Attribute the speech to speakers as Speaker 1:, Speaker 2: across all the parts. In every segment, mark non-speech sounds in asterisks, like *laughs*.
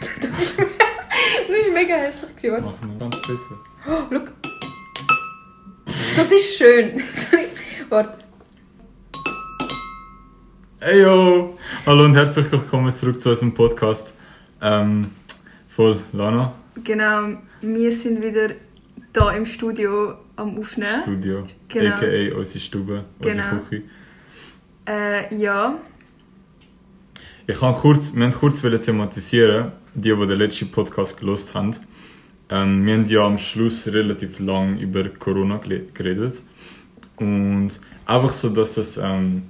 Speaker 1: Das ist, das ist mega hässlich. gewesen, Warte.
Speaker 2: Machen wir ganz besser.
Speaker 1: Oh, schau. Das ist schön. *laughs* Warte.
Speaker 2: Hey yo! Hallo und herzlich willkommen zurück zu unserem Podcast. Ähm, voll Lana,
Speaker 1: Genau, wir sind wieder da im Studio am Aufnehmen.
Speaker 2: Studio,
Speaker 1: Genau.
Speaker 2: a.k.a. unsere Stube, unsere
Speaker 1: Genau.
Speaker 2: Küche.
Speaker 1: Äh, ja.
Speaker 2: Ich kann kurz, wir kurz thematisieren, die, die den letzten Podcast gelost haben. Ähm, wir haben ja am Schluss relativ lang über Corona geredet. Und einfach so, dass es, ähm,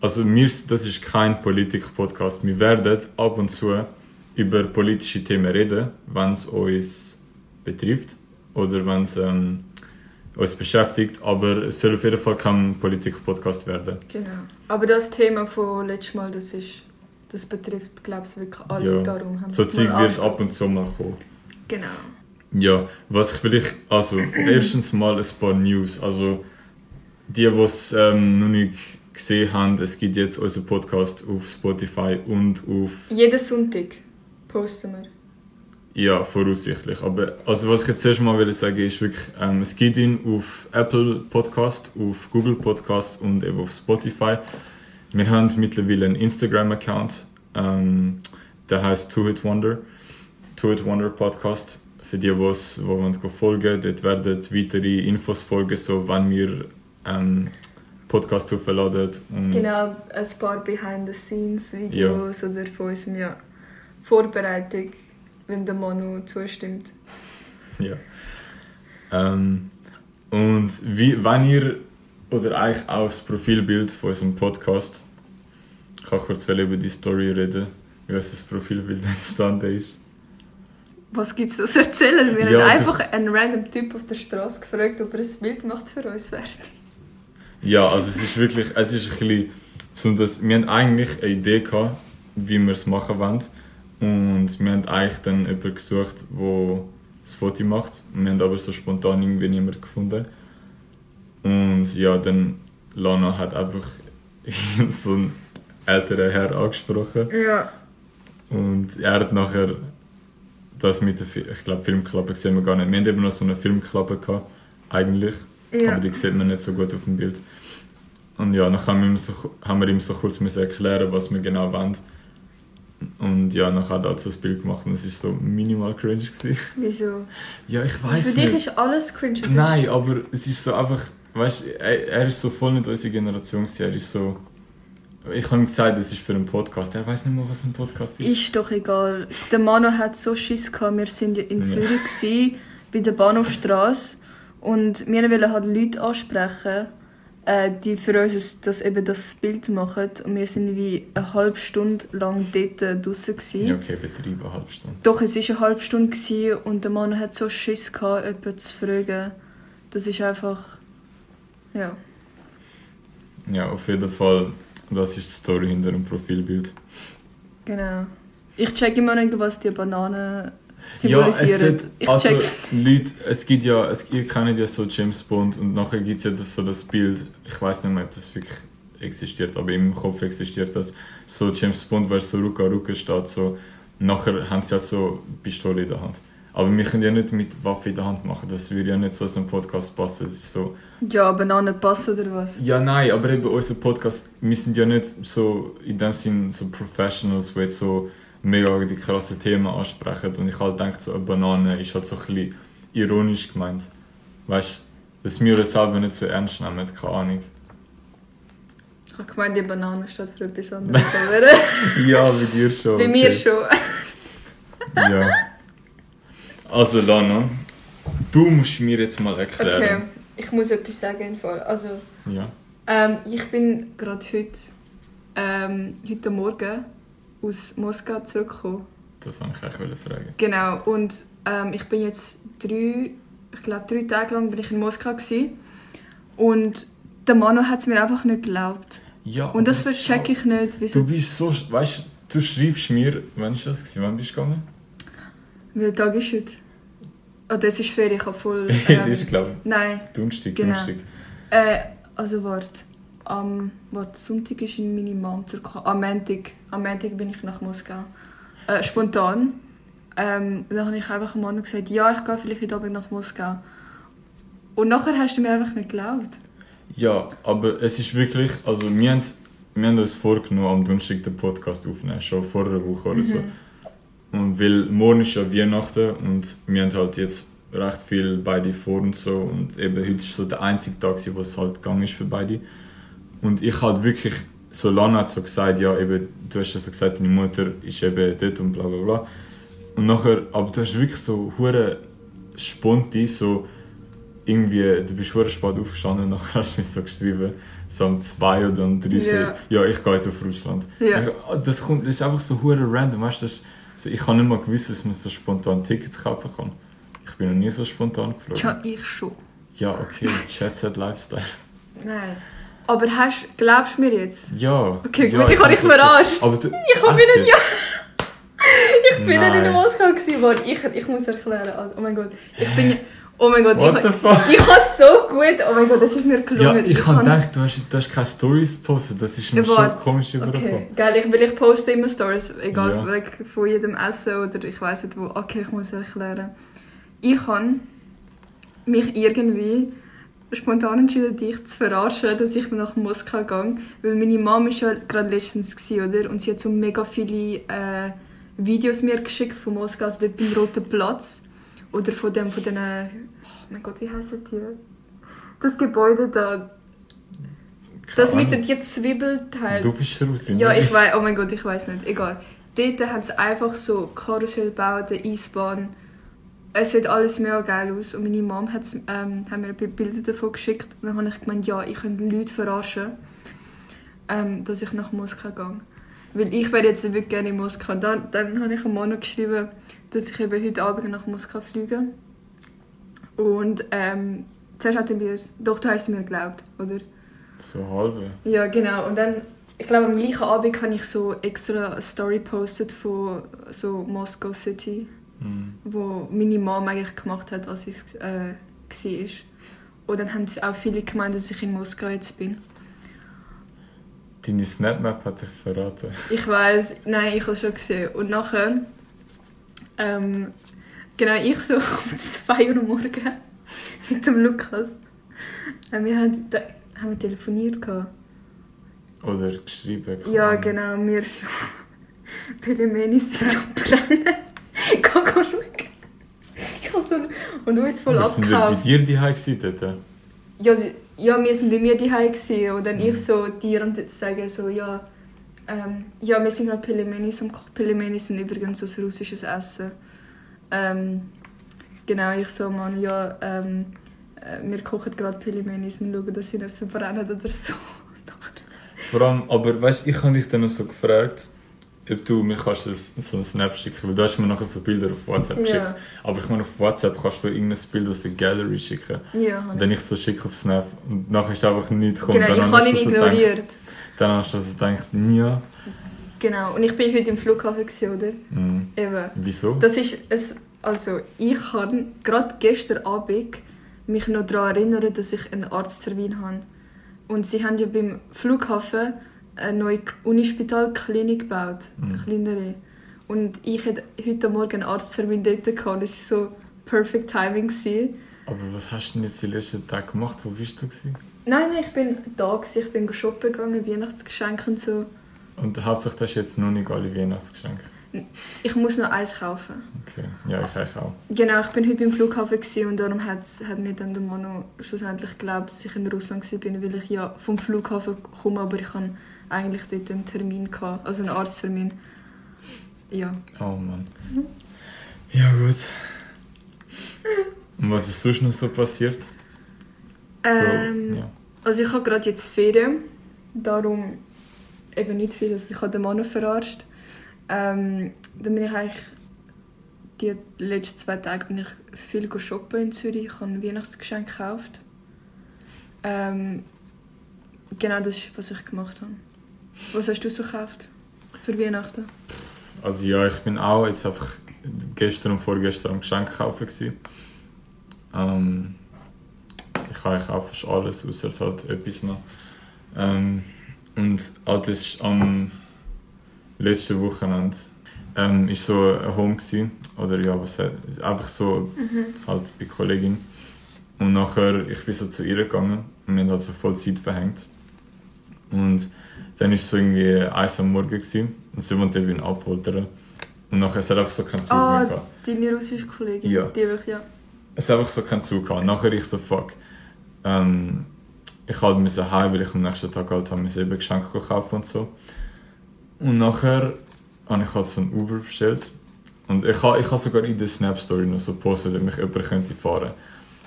Speaker 2: also wir, das ist kein Politik-Podcast. Wir werden ab und zu über politische Themen reden, wenn es uns betrifft oder wenn es ähm, uns beschäftigt. Aber es soll auf jeden Fall kein Politik-Podcast werden.
Speaker 1: Genau. Aber das Thema von letztes Mal, das ist, das betrifft, glaube ich, wirklich alle.
Speaker 2: Ja.
Speaker 1: Darum haben
Speaker 2: So Zeug wird ab und zu mal kommen.
Speaker 1: Genau.
Speaker 2: Ja, was ich vielleicht, also erstens mal ein paar News. Also die, die es ähm, noch nicht gesehen haben, es gibt jetzt unseren Podcast auf Spotify und auf,
Speaker 1: Jeden Sonntag posten wir.
Speaker 2: ja, voraussichtlich. Aber also was ich jetzt zuerst mal will sagen ist wirklich, ähm, es gibt ihn auf Apple Podcast, auf Google Podcast und eben auf Spotify. Wir haben mittlerweile einen Instagram-Account, ähm, der heißt Two Hit Wonder, Two Hit Wonder Podcast. Für die, die es folgen, dort werden weitere Infos folgen, so wenn wir ähm, Podcast hochladen. Und
Speaker 1: Genau, ein paar Behind-the-Scenes-Videos oder von unserem ja, Vorbereitung, wenn der Manu zustimmt. *laughs*
Speaker 2: Ja. Ähm, und wie, wenn ihr, oder eigentlich auch das Profilbild von unserem Podcast, ich kann kurz über die Story reden, wie unser Profilbild *laughs* entstanden ist.
Speaker 1: Was gibt es zu erzählen? Wir
Speaker 2: Ja,
Speaker 1: haben einfach einen random Typ auf der Straße gefragt, ob er ein Bild macht für uns fertig.
Speaker 2: Ja, also es ist wirklich, es ist ein bisschen, so dass, wir haben eigentlich eine Idee gehabt, wie wir es machen wollen. Und wir haben eigentlich dann jemanden gesucht, der das Foto macht. Wir haben aber so spontan irgendwie niemanden gefunden. Und ja, dann Lana hat einfach *laughs* so einen älteren Herr angesprochen.
Speaker 1: Ja.
Speaker 2: Und er hat nachher das mit der, Fi- ich glaube, Filmklappe sehen wir gar nicht. Wir haben eben noch so eine Filmklappe gehabt, eigentlich.
Speaker 1: Ja.
Speaker 2: Aber die sieht man nicht so gut auf dem Bild. Und ja, dann haben wir ihm so, haben wir ihm so kurz müssen erklären, was wir genau wollen. Und ja, dann hat er also das Bild gemacht und es war so minimal cringe. Gewesen. *laughs*
Speaker 1: Wieso?
Speaker 2: Ja, ich
Speaker 1: Für
Speaker 2: weiß
Speaker 1: dich
Speaker 2: nicht.
Speaker 1: ist alles cringe.
Speaker 2: Nein, aber es ist so einfach, weißt du, er, er ist so voll nicht unsere Generation. gewesen. Er ist so. Ich habe ihm gesagt, es ist für einen Podcast. Er weiß nicht mal, was ein Podcast ist.
Speaker 1: Ist doch egal. Der Manu hat so Schiss gehabt. Wir sind in. Zürich gsi, bei der Bahnhofstrasse und wir wollten halt Leute ansprechen, äh, die für uns das- das eben das Bild machen. Und wir sind wie eine halbe Stunde lang dort draußen.
Speaker 2: Ja, okay, Betrieb eine halbe Stunde.
Speaker 1: Doch, es war eine halbe Stunde gsi und der Manu hat so Schiss gehabt, jemanden zu fragen. Das ist einfach... Ja.
Speaker 2: Ja, auf jeden Fall, das ist die Story hinter dem Profilbild.
Speaker 1: Genau. Ich check immer nicht, was die Bananen
Speaker 2: Ja, es
Speaker 1: symbolisieren.
Speaker 2: hat,
Speaker 1: ich
Speaker 2: also,
Speaker 1: check's.
Speaker 2: Leute, es gibt ja, es, ihr kennt ja so James Bond und nachher gibt es ja das, so das Bild, ich weiß nicht mehr, ob das wirklich existiert, aber im Kopf existiert das, so James Bond, weil so Ruka Ruka steht, so, nachher haben sie halt so eine Pistole in der Hand. Aber wir können ja nicht mit Waffe in der Hand machen, das würde ja nicht so einem Podcast passen. Das ist so,
Speaker 1: Ja, Bananen passen oder was?
Speaker 2: ja, nein, aber eben unser Podcast, wir sind ja nicht so in dem Sinn so Professionals, die jetzt so mega die krassen Themen ansprechen. Und ich halt denke, so eine Banane ist halt so ein bisschen ironisch gemeint. Weißt du, dass wir uns selber nicht so ernst nehmen, keine Ahnung.
Speaker 1: Ich habe gemeint, die Banane steht für etwas anderes. *laughs* aber
Speaker 2: Ja, bei dir schon.
Speaker 1: Bei mir
Speaker 2: okay.
Speaker 1: schon.
Speaker 2: Ja. Also, Lana, du musst mir jetzt mal erklären.
Speaker 1: Okay, ich muss etwas sagen im Fall. Also,
Speaker 2: Ja.
Speaker 1: ähm, ich bin gerade heute, ähm, heute Morgen aus Moskau zurückgekommen.
Speaker 2: Das wollte ich eigentlich fragen.
Speaker 1: Genau, und ähm, ich bin jetzt drei, ich glaube drei Tage lang bin ich in Moskau gewesen. Und der Manu hat es mir einfach nicht geglaubt.
Speaker 2: Ja,
Speaker 1: Und das check ich nicht,
Speaker 2: Du
Speaker 1: wieso.
Speaker 2: bist so, weißt du, schreibst mir, wann ist das gewesen? Wann bist du gegangen?
Speaker 1: Welcher Tag ist heute? Oh, das ist Ferien, *laughs* ich habe voll...
Speaker 2: das
Speaker 1: Ähm,
Speaker 2: ist, glaube
Speaker 1: nein,
Speaker 2: ich, Donnerstag,
Speaker 1: Genau.
Speaker 2: Donnerstag.
Speaker 1: äh, also warte. Am warte, Sonntag ist meine Mom zurückgekommen. Am Montag, am Montag bin ich nach Moskau. Äh, spontan. Ähm, und dann habe ich einfach am Mann gesagt, ja, ich gehe vielleicht heute Abend nach Moskau. Und nachher hast du mir einfach nicht geglaubt.
Speaker 2: Ja, aber es ist wirklich, also wir haben, wir haben uns vorgenommen, am Donnerstag den Podcast aufzunehmen, schon vor einer Woche oder so. Und weil morgen ist ja Weihnachten und wir haben halt jetzt recht viel beide vor und so und eben heute ist so der einzige Tag, wo es halt gegangen ist für beide. Und ich halt wirklich, so Lana hat so gesagt, ja eben, du hast ja so gesagt, deine Mutter ist eben dort und bla bla bla. Und nachher, aber du hast wirklich so hure spontan so irgendwie, du bist hure spät aufgestanden, *laughs* nachher hast du mir so geschrieben, so um zwei oder um drei, so,
Speaker 1: Ja.
Speaker 2: ich gehe jetzt auf Russland.
Speaker 1: Ja.
Speaker 2: Ich, ah, das, kommt, das ist einfach so hure random, weißt du, das ist- so, ich habe nicht mal gewusst, dass man so spontan Tickets kaufen kann. Ich bin noch nie so spontan geflogen.
Speaker 1: Ja, ich schon.
Speaker 2: Ja, okay, *laughs* Chat Set Lifestyle.
Speaker 1: Nein. Aber hast, glaubst du mir jetzt?
Speaker 2: Ja.
Speaker 1: Okay,
Speaker 2: ja,
Speaker 1: gut, ich habe dich verarscht.
Speaker 2: Aber du,
Speaker 1: Ich habe
Speaker 2: echt
Speaker 1: wieder
Speaker 2: jetzt?
Speaker 1: Ich bin nicht in
Speaker 2: Nein.
Speaker 1: Moskau gewesen, Mann. Ich, ich muss erklären. Also, Oh mein Gott. Ich bin ja... Oh mein Gott.
Speaker 2: What *laughs*
Speaker 1: ich? Ich habe so gut... Oh mein Gott, das ist mir
Speaker 2: Ja,
Speaker 1: gelungen.
Speaker 2: ich habe gedacht, du hast, du hast keine Stories gepostet. Das ist mir schon komisch übergekommen.
Speaker 1: Okay, geil. Ich, weil ich poste immer Stories, egal
Speaker 2: Ja.
Speaker 1: weg von jedem Essen oder ich weiß nicht wo. Okay, ich muss erklären. Ich habe mich irgendwie spontan entschieden, dich zu verarschen, dass ich nach Moskau gehe. Weil meine Mom ist ja gerade letztens, gewesen, oder? Und sie hat so mega viele äh, Videos mir geschickt von Moskau, also dort beim Roten Platz. Oder von dem, von den... Oh mein Gott, wie heißen die? Das Gebäude da. Das
Speaker 2: Keine
Speaker 1: mit
Speaker 2: Ahnung.
Speaker 1: den Zwiebelteilen.
Speaker 2: Du bist Russin.
Speaker 1: Ja,
Speaker 2: oder?
Speaker 1: ich weiß, oh mein Gott, ich weiß nicht, egal. Dort haben sie einfach so Karussell gebaut, eine Eisbahn. Es sieht alles mega geil aus. Und meine Mom hat's, ähm, hat mir ein paar Bilder davon geschickt. Und dann habe ich gemeint, ja, ich könnte Leute verarschen, ähm, dass ich nach Moskau gehe. Weil ich wäre jetzt wirklich gerne in Moskau. Dann, dann habe ich am Mann geschrieben, dass ich eben heute Abend nach Moskau fliege. Und ähm, zuerst hat er mir, doch, du hast es mir geglaubt, oder?
Speaker 2: So halbe.
Speaker 1: Ja, genau. Und dann, ich glaube, am gleichen Abend habe ich so extra eine Story postet von so Moscow City,
Speaker 2: Hm.
Speaker 1: wo meine Mom eigentlich gemacht hat, als ich äh, war. Und dann haben auch viele gemeint, dass ich in Moskau jetzt bin.
Speaker 2: Deine Snapmap hat dich verraten.
Speaker 1: Ich weiß, nein, ich habe es schon gesehen. Und nachher, ähm, genau, ich so *laughs* um 2 Uhr morgens *laughs* mit dem Lukas. Äh, wir haben, da, haben telefoniert. Gehabt.
Speaker 2: Oder geschrieben.
Speaker 1: Ja, genau, wir so. *laughs* Pellemeni sind am Brennen. Geh schauen. Ich habe so. Und uns voll
Speaker 2: Wir sind bei
Speaker 1: abgekauft.
Speaker 2: dir die gewesen dort.
Speaker 1: Ja, ja, wir sind bei mir daheim gewesen. Und dann
Speaker 2: Mhm.
Speaker 1: ich so dir am sagen so, ja, ähm, ja, wir sind gerade Pelemenis am Kochen. Pelemenis sind übrigens so ein russisches Essen. Ähm, genau, ich so, Mann, ja, ähm, äh, wir kochen gerade Pelemenis, wir schauen, dass sie nicht verbrennen oder so. *laughs*
Speaker 2: Vor allem, aber weißt du, ich habe dich dann noch so gefragt, ob du mir kannst so einen Snap schicken weil du hast mir nachher so Bilder auf WhatsApp geschickt.
Speaker 1: Ja,
Speaker 2: Aber ich meine, auf WhatsApp kannst du irgendein Bild aus der Gallery schicken.
Speaker 1: ja.
Speaker 2: Und dann ich so schicke auf Snap und nachher ist einfach nichts gekommen.
Speaker 1: Genau, ich habe ihn ignoriert.
Speaker 2: Dann hast du so gedacht, ja.
Speaker 1: Genau, und ich bin heute im Flughafen, gewesen, oder?
Speaker 2: Hm.
Speaker 1: Eben.
Speaker 2: Wieso?
Speaker 1: Das ist es. Also, ich habe gerade gestern Abend mich noch daran erinnert, dass ich einen Arzttermin habe. Und sie haben ja beim Flughafen eine neue Unispitalklinik gebaut, eine
Speaker 2: Mhm.
Speaker 1: kleinere. Und ich hatte heute Morgen einen Arzttermin dort gehabt. Es war so perfect timing. Gewesen.
Speaker 2: Aber was hast du denn jetzt die letzten Tage gemacht? Wo bist du? Gewesen?
Speaker 1: Nein, nein, ich bin da, gewesen. ich bin shoppen gegangen, Weihnachtsgeschenke und so.
Speaker 2: Und hauptsächlich hast du jetzt noch nicht alle Weihnachtsgeschenke.
Speaker 1: Ich muss noch eins kaufen.
Speaker 2: Okay, ja, ich eigentlich auch.
Speaker 1: Genau, ich bin heute beim Flughafen gewesen und darum hat, hat mir dann der Manu schlussendlich geglaubt, dass ich in Russland war, weil ich ja vom Flughafen komme, aber ich hatte eigentlich dort einen Termin, gehabt, also einen Arzttermin. Ja.
Speaker 2: Oh Mann. Ja, gut. Und was ist sonst noch so passiert?
Speaker 1: Ähm,
Speaker 2: so, ja.
Speaker 1: Also ich habe gerade jetzt Ferien, darum eben nicht viel, also ich habe den Manu verarscht. Ähm, dann bin ich eigentlich die letzten zwei Tage bin ich viel shoppen in Zürich, ich habe ein Weihnachtsgeschenk gekauft. Ähm, genau das ist, was ich gemacht habe. Was hast du so gekauft für Weihnachten?
Speaker 2: Also ja, ich bin auch jetzt einfach gestern und vorgestern am Geschenk kaufen. Ähm, ich habe eigentlich auch fast alles, außer halt etwas noch. Ähm, und halt das ist am letzten Wochenende ähm, ist so ein Home gewesen. Oder ja, was sagt, einfach so halt bei Kollegin. Und nachher, ich bin so zu ihr gegangen und wir haben halt so voll Zeit verhängt. Und dann war es so irgendwie eins am Morgen gewesen, und sie wohnt eben in Affoltern. Und nachher es hat einfach so keinen Zug
Speaker 1: Ah,
Speaker 2: mehr gehabt.
Speaker 1: deine russische Kollegin.
Speaker 2: Ja.
Speaker 1: Die ja.
Speaker 2: Es hat einfach so keinen Zug gehabt. Nachher ich so, fuck. Ähm, ich halt müssen heim, weil ich am nächsten Tag halt habe mir eben Geschenke kaufen und so. Und nachher habe ich halt so ein Uber bestellt. Und ich habe ich ha sogar in der Snap-Story noch so gepostet, ob mich jemand könnte fahren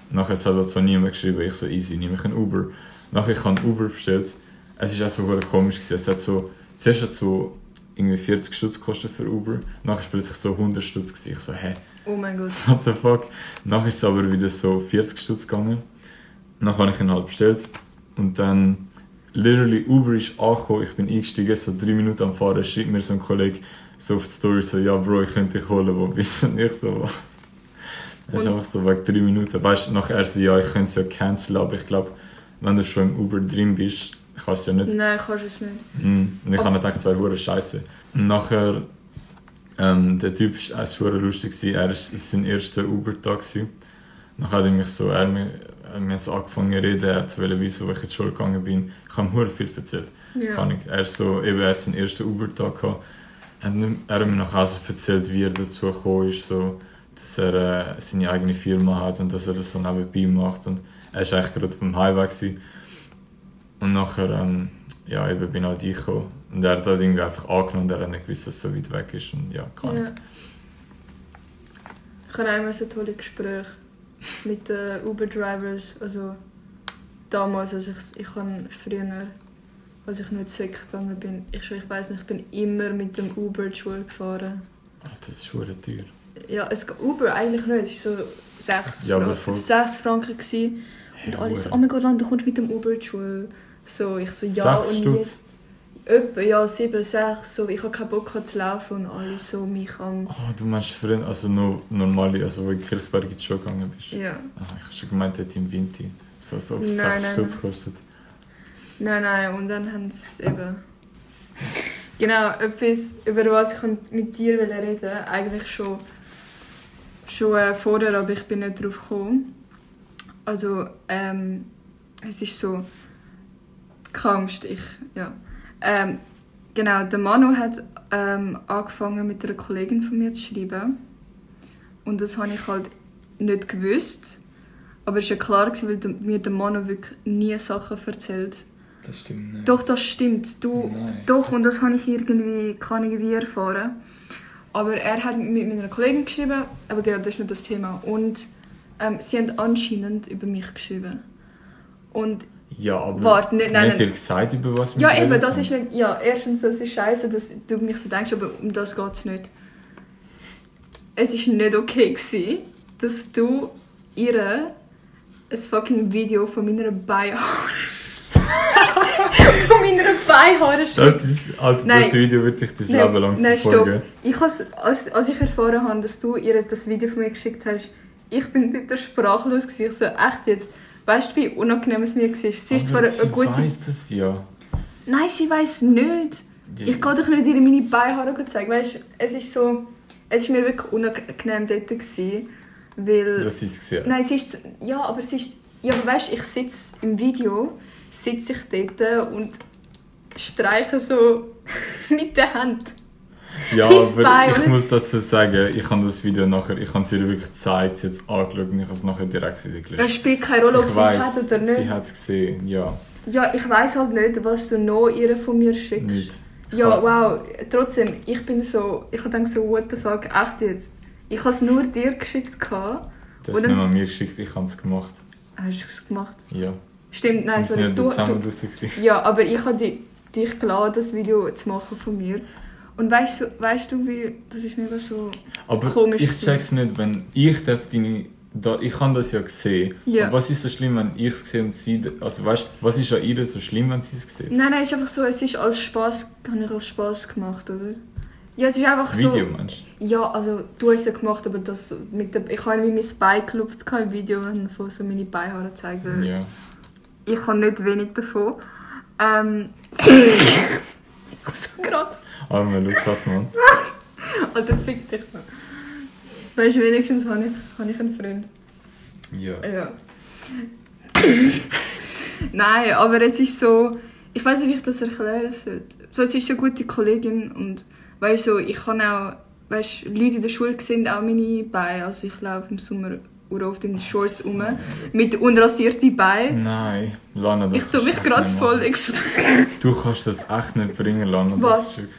Speaker 2: Nachher hat halt so niemand geschrieben, ich so easy, nehme ich einen Uber. Nachher ich habe einen Uber bestellt. Es war auch so komisch. Gewesen. Es hat so, zuerst hat so irgendwie 40 Stutz gekostet für Uber. Nachher war es plötzlich so 100 Stutz. Ich so, hä?
Speaker 1: Oh mein Gott.
Speaker 2: What the fuck? Nachher ist es aber wieder so 40 Stutz gegangen. Dann habe ich ihn halt bestellt. Und dann, literally, Uber ist angekommen, ich bin eingestiegen, so drei Minuten am Fahren, schreibt mir so ein Kollege so auf die Story, so, ja Bro, ich könnte dich holen, wo bist du? Und ich so, was? Das ist einfach so weg drei Minuten. Weißt du, nachher so, ja, ich könnte es ja canceln, aber ich glaube, wenn du schon im Uber drin bist, kannst du ja nicht
Speaker 1: Nein, kannst du es nicht.
Speaker 2: Mm, Und ich habe mir gedacht, zwei Hure Scheiße. Und nachher, ähm, der Typ war auch lustig. gewesen. Er war sein erster Uber-Tag. Nachher hat er mich so, er, er, wir haben so angefangen zu reden, er zu wollen wissen, wo ich in die Schule gegangen bin. Ich habe ihm viel erzählt.
Speaker 1: Ja.
Speaker 2: Kann ich. Er, so, eben, er hat seinen ersten Uber-Tag gehabt. Er hat nicht- er hat mir nachher so erzählt, wie er dazu gekommen ist, so, dass er äh, seine eigene Firma hat und dass er das so nebenbei macht. Und er war eigentlich gerade vom Highway. Gewesen. Und nachher, ähm, ja, eben bin halt ich gekommen. Und er hat halt irgendwie einfach angenommen und er hat nicht gewusst, dass es so weit weg ist. Und ja, kann
Speaker 1: Ja. Ich hatte einmal so tolle Gespräche mit den Uber-Drivers. Also damals, als ich, ich kann früher, als ich nicht Sek gegangen bin, ich, ich weiß nicht, ich bin immer mit dem Uber die Schule gefahren.
Speaker 2: Ach, das ist schon teuer.
Speaker 1: Ja, es Uber eigentlich nicht, es war so 6
Speaker 2: Ja,
Speaker 1: Franken,
Speaker 2: voll-
Speaker 1: 6 Franken. Gewesen. Und alle so, oh mein Gott, Land, du kommst mit dem Uber die Schule. So, ich so, ja,
Speaker 2: Sechs
Speaker 1: und
Speaker 2: Stutz?
Speaker 1: Etwa, ja, 7, 6, so, ich habe keinen Bock zu laufen und alle so mich am...
Speaker 2: Oh, du meinst früher, also nur normale, also wo du in Kirchberg in die Schule gegangen bist?
Speaker 1: Ja.
Speaker 2: Ah, ich habe schon gemeint, dort im Winter. So, so auf
Speaker 1: Nein,
Speaker 2: 6
Speaker 1: nein,
Speaker 2: Stutz
Speaker 1: nein.
Speaker 2: kostet.
Speaker 1: Nein, nein, und dann haben sie eben... genau, etwas, über was ich mit dir reden eigentlich schon, schon äh, vorher, aber ich bin nicht drauf gekommen. Also, ähm, es ist so... Keine Angst, ich... Ja. Ähm, genau, der Manu hat ähm, angefangen mit einer Kollegin von mir zu schreiben. Und das habe ich halt nicht gewusst. Aber es war ja klar, weil mir der Manu wirklich nie Sachen erzählt.
Speaker 2: Das stimmt nicht.
Speaker 1: Doch, das stimmt. Du,
Speaker 2: Nein.
Speaker 1: doch, und das habe ich irgendwie, kann ich wie erfahren. Aber er hat mit meiner Kollegin geschrieben, aber genau, das ist nicht das Thema. Und ähm, sie haben anscheinend über mich geschrieben. Und
Speaker 2: Ja, aber
Speaker 1: Warte, nicht- nein,
Speaker 2: nicht
Speaker 1: nein.
Speaker 2: dir gesagt, über was wir
Speaker 1: ja, eben, das ist nicht. Ja, erstens, das ist scheiße, dass du mich so denkst, aber um das geht es nicht. Es war nicht okay, gewesen, dass du ihr ein fucking Video von meiner Beihaare. *laughs* von meiner Beihaare
Speaker 2: Das ist, Alter,
Speaker 1: Nein.
Speaker 2: das Video wird dich
Speaker 1: Nein,
Speaker 2: Leben lang
Speaker 1: nein, stopp. Ich has, als, als ich erfahren habe, dass du ihr das Video von mir geschickt hast, ich bin wieder sprachlos. Gewesen. Ich so, echt jetzt? Weißt du, wie unangenehm es mir war? Sie ist zwar eine,
Speaker 2: sie
Speaker 1: gute.
Speaker 2: weiss das ja.
Speaker 1: Nein, sie weiß nicht.
Speaker 2: Die-
Speaker 1: Ich kann doch nicht ihr meine Beihaare zeigen. Weißt du, es ist so. Es ist mir wirklich unangenehm dort gewesen, weil.
Speaker 2: Sie es gesehen.
Speaker 1: Nein, es ist. Ja, aber es ist. Ja, aber weißt du, ich sitze im Video, sitze ich dort und streiche so *laughs* mit der Hand.
Speaker 2: Ja, aber ich muss dazu sagen, ich habe das Video nachher, ich habe es ihr wirklich gezeigt, sie hat es angeschaut und ich habe es nachher direkt wieder
Speaker 1: Es
Speaker 2: gelöscht.
Speaker 1: spielt keine Rolle, ob sie es hat oder
Speaker 2: sie
Speaker 1: nicht.
Speaker 2: hat es gesehen, ja.
Speaker 1: Ja, ich weiß halt nicht, was du noch ihr von mir schickst.
Speaker 2: Nicht. Ich
Speaker 1: Ja, wow. Trotzdem, ich bin so. Ich habe gedacht so, what the fuck, echt jetzt? Ich habe es nur dir geschickt. gehabt.
Speaker 2: Das
Speaker 1: Und
Speaker 2: ist nicht mal mir geschickt, ich habe es gemacht.
Speaker 1: Hast du es gemacht?
Speaker 2: Ja.
Speaker 1: Stimmt, nein, sorry. Du, du,
Speaker 2: gewesen.
Speaker 1: ja, aber ich habe dich, dich geladen, das Video zu machen von mir. Und weißt du, weißt du wie, das ist mega so...
Speaker 2: Aber
Speaker 1: Komisch
Speaker 2: ich check's nicht, wenn ich darf deine... Da, ich habe das ja gesehen.
Speaker 1: Ja.
Speaker 2: Was ist so schlimm, wenn ich es sehe und sie... Also weißt was ist an ihr so schlimm, wenn sie es sieht?
Speaker 1: Nein, nein, es ist einfach so, es ist als Spaß, habe ich als Spaß gemacht, oder? Ja, es ist einfach
Speaker 2: Das
Speaker 1: so...
Speaker 2: Video, meinst
Speaker 1: Ja, also du hast es ja gemacht, aber das mit der, ich habe irgendwie mein Bein gelupft im Video und von so meine Beinhaare gezeigt.
Speaker 2: du?
Speaker 1: weil
Speaker 2: Ja.
Speaker 1: Ich habe nicht wenig davon. Ähm... *coughs* so gerade.
Speaker 2: Arme Lukas, Mann. *laughs*
Speaker 1: Alter, fick dich mal. Weißt du, wenigstens habe ich, habe ich einen Freund.
Speaker 2: Ja.
Speaker 1: Ja. *laughs* Nein, aber es ist so, ich weiß nicht, wie ich das erklären soll. So, es ist eine gute Kollegin und weißt so, ich kann auch, weißt Leute in der Schule sehen auch meine Beine. Also ich laufe im Sommer oft in Shorts rum mit unrasierten Beinen.
Speaker 2: Nein, Lana, das
Speaker 1: Ich tue mich
Speaker 2: du
Speaker 1: gerade voll exp-
Speaker 2: Du kannst das echt nicht bringen, Lana. Das
Speaker 1: Was?
Speaker 2: ist wirklich...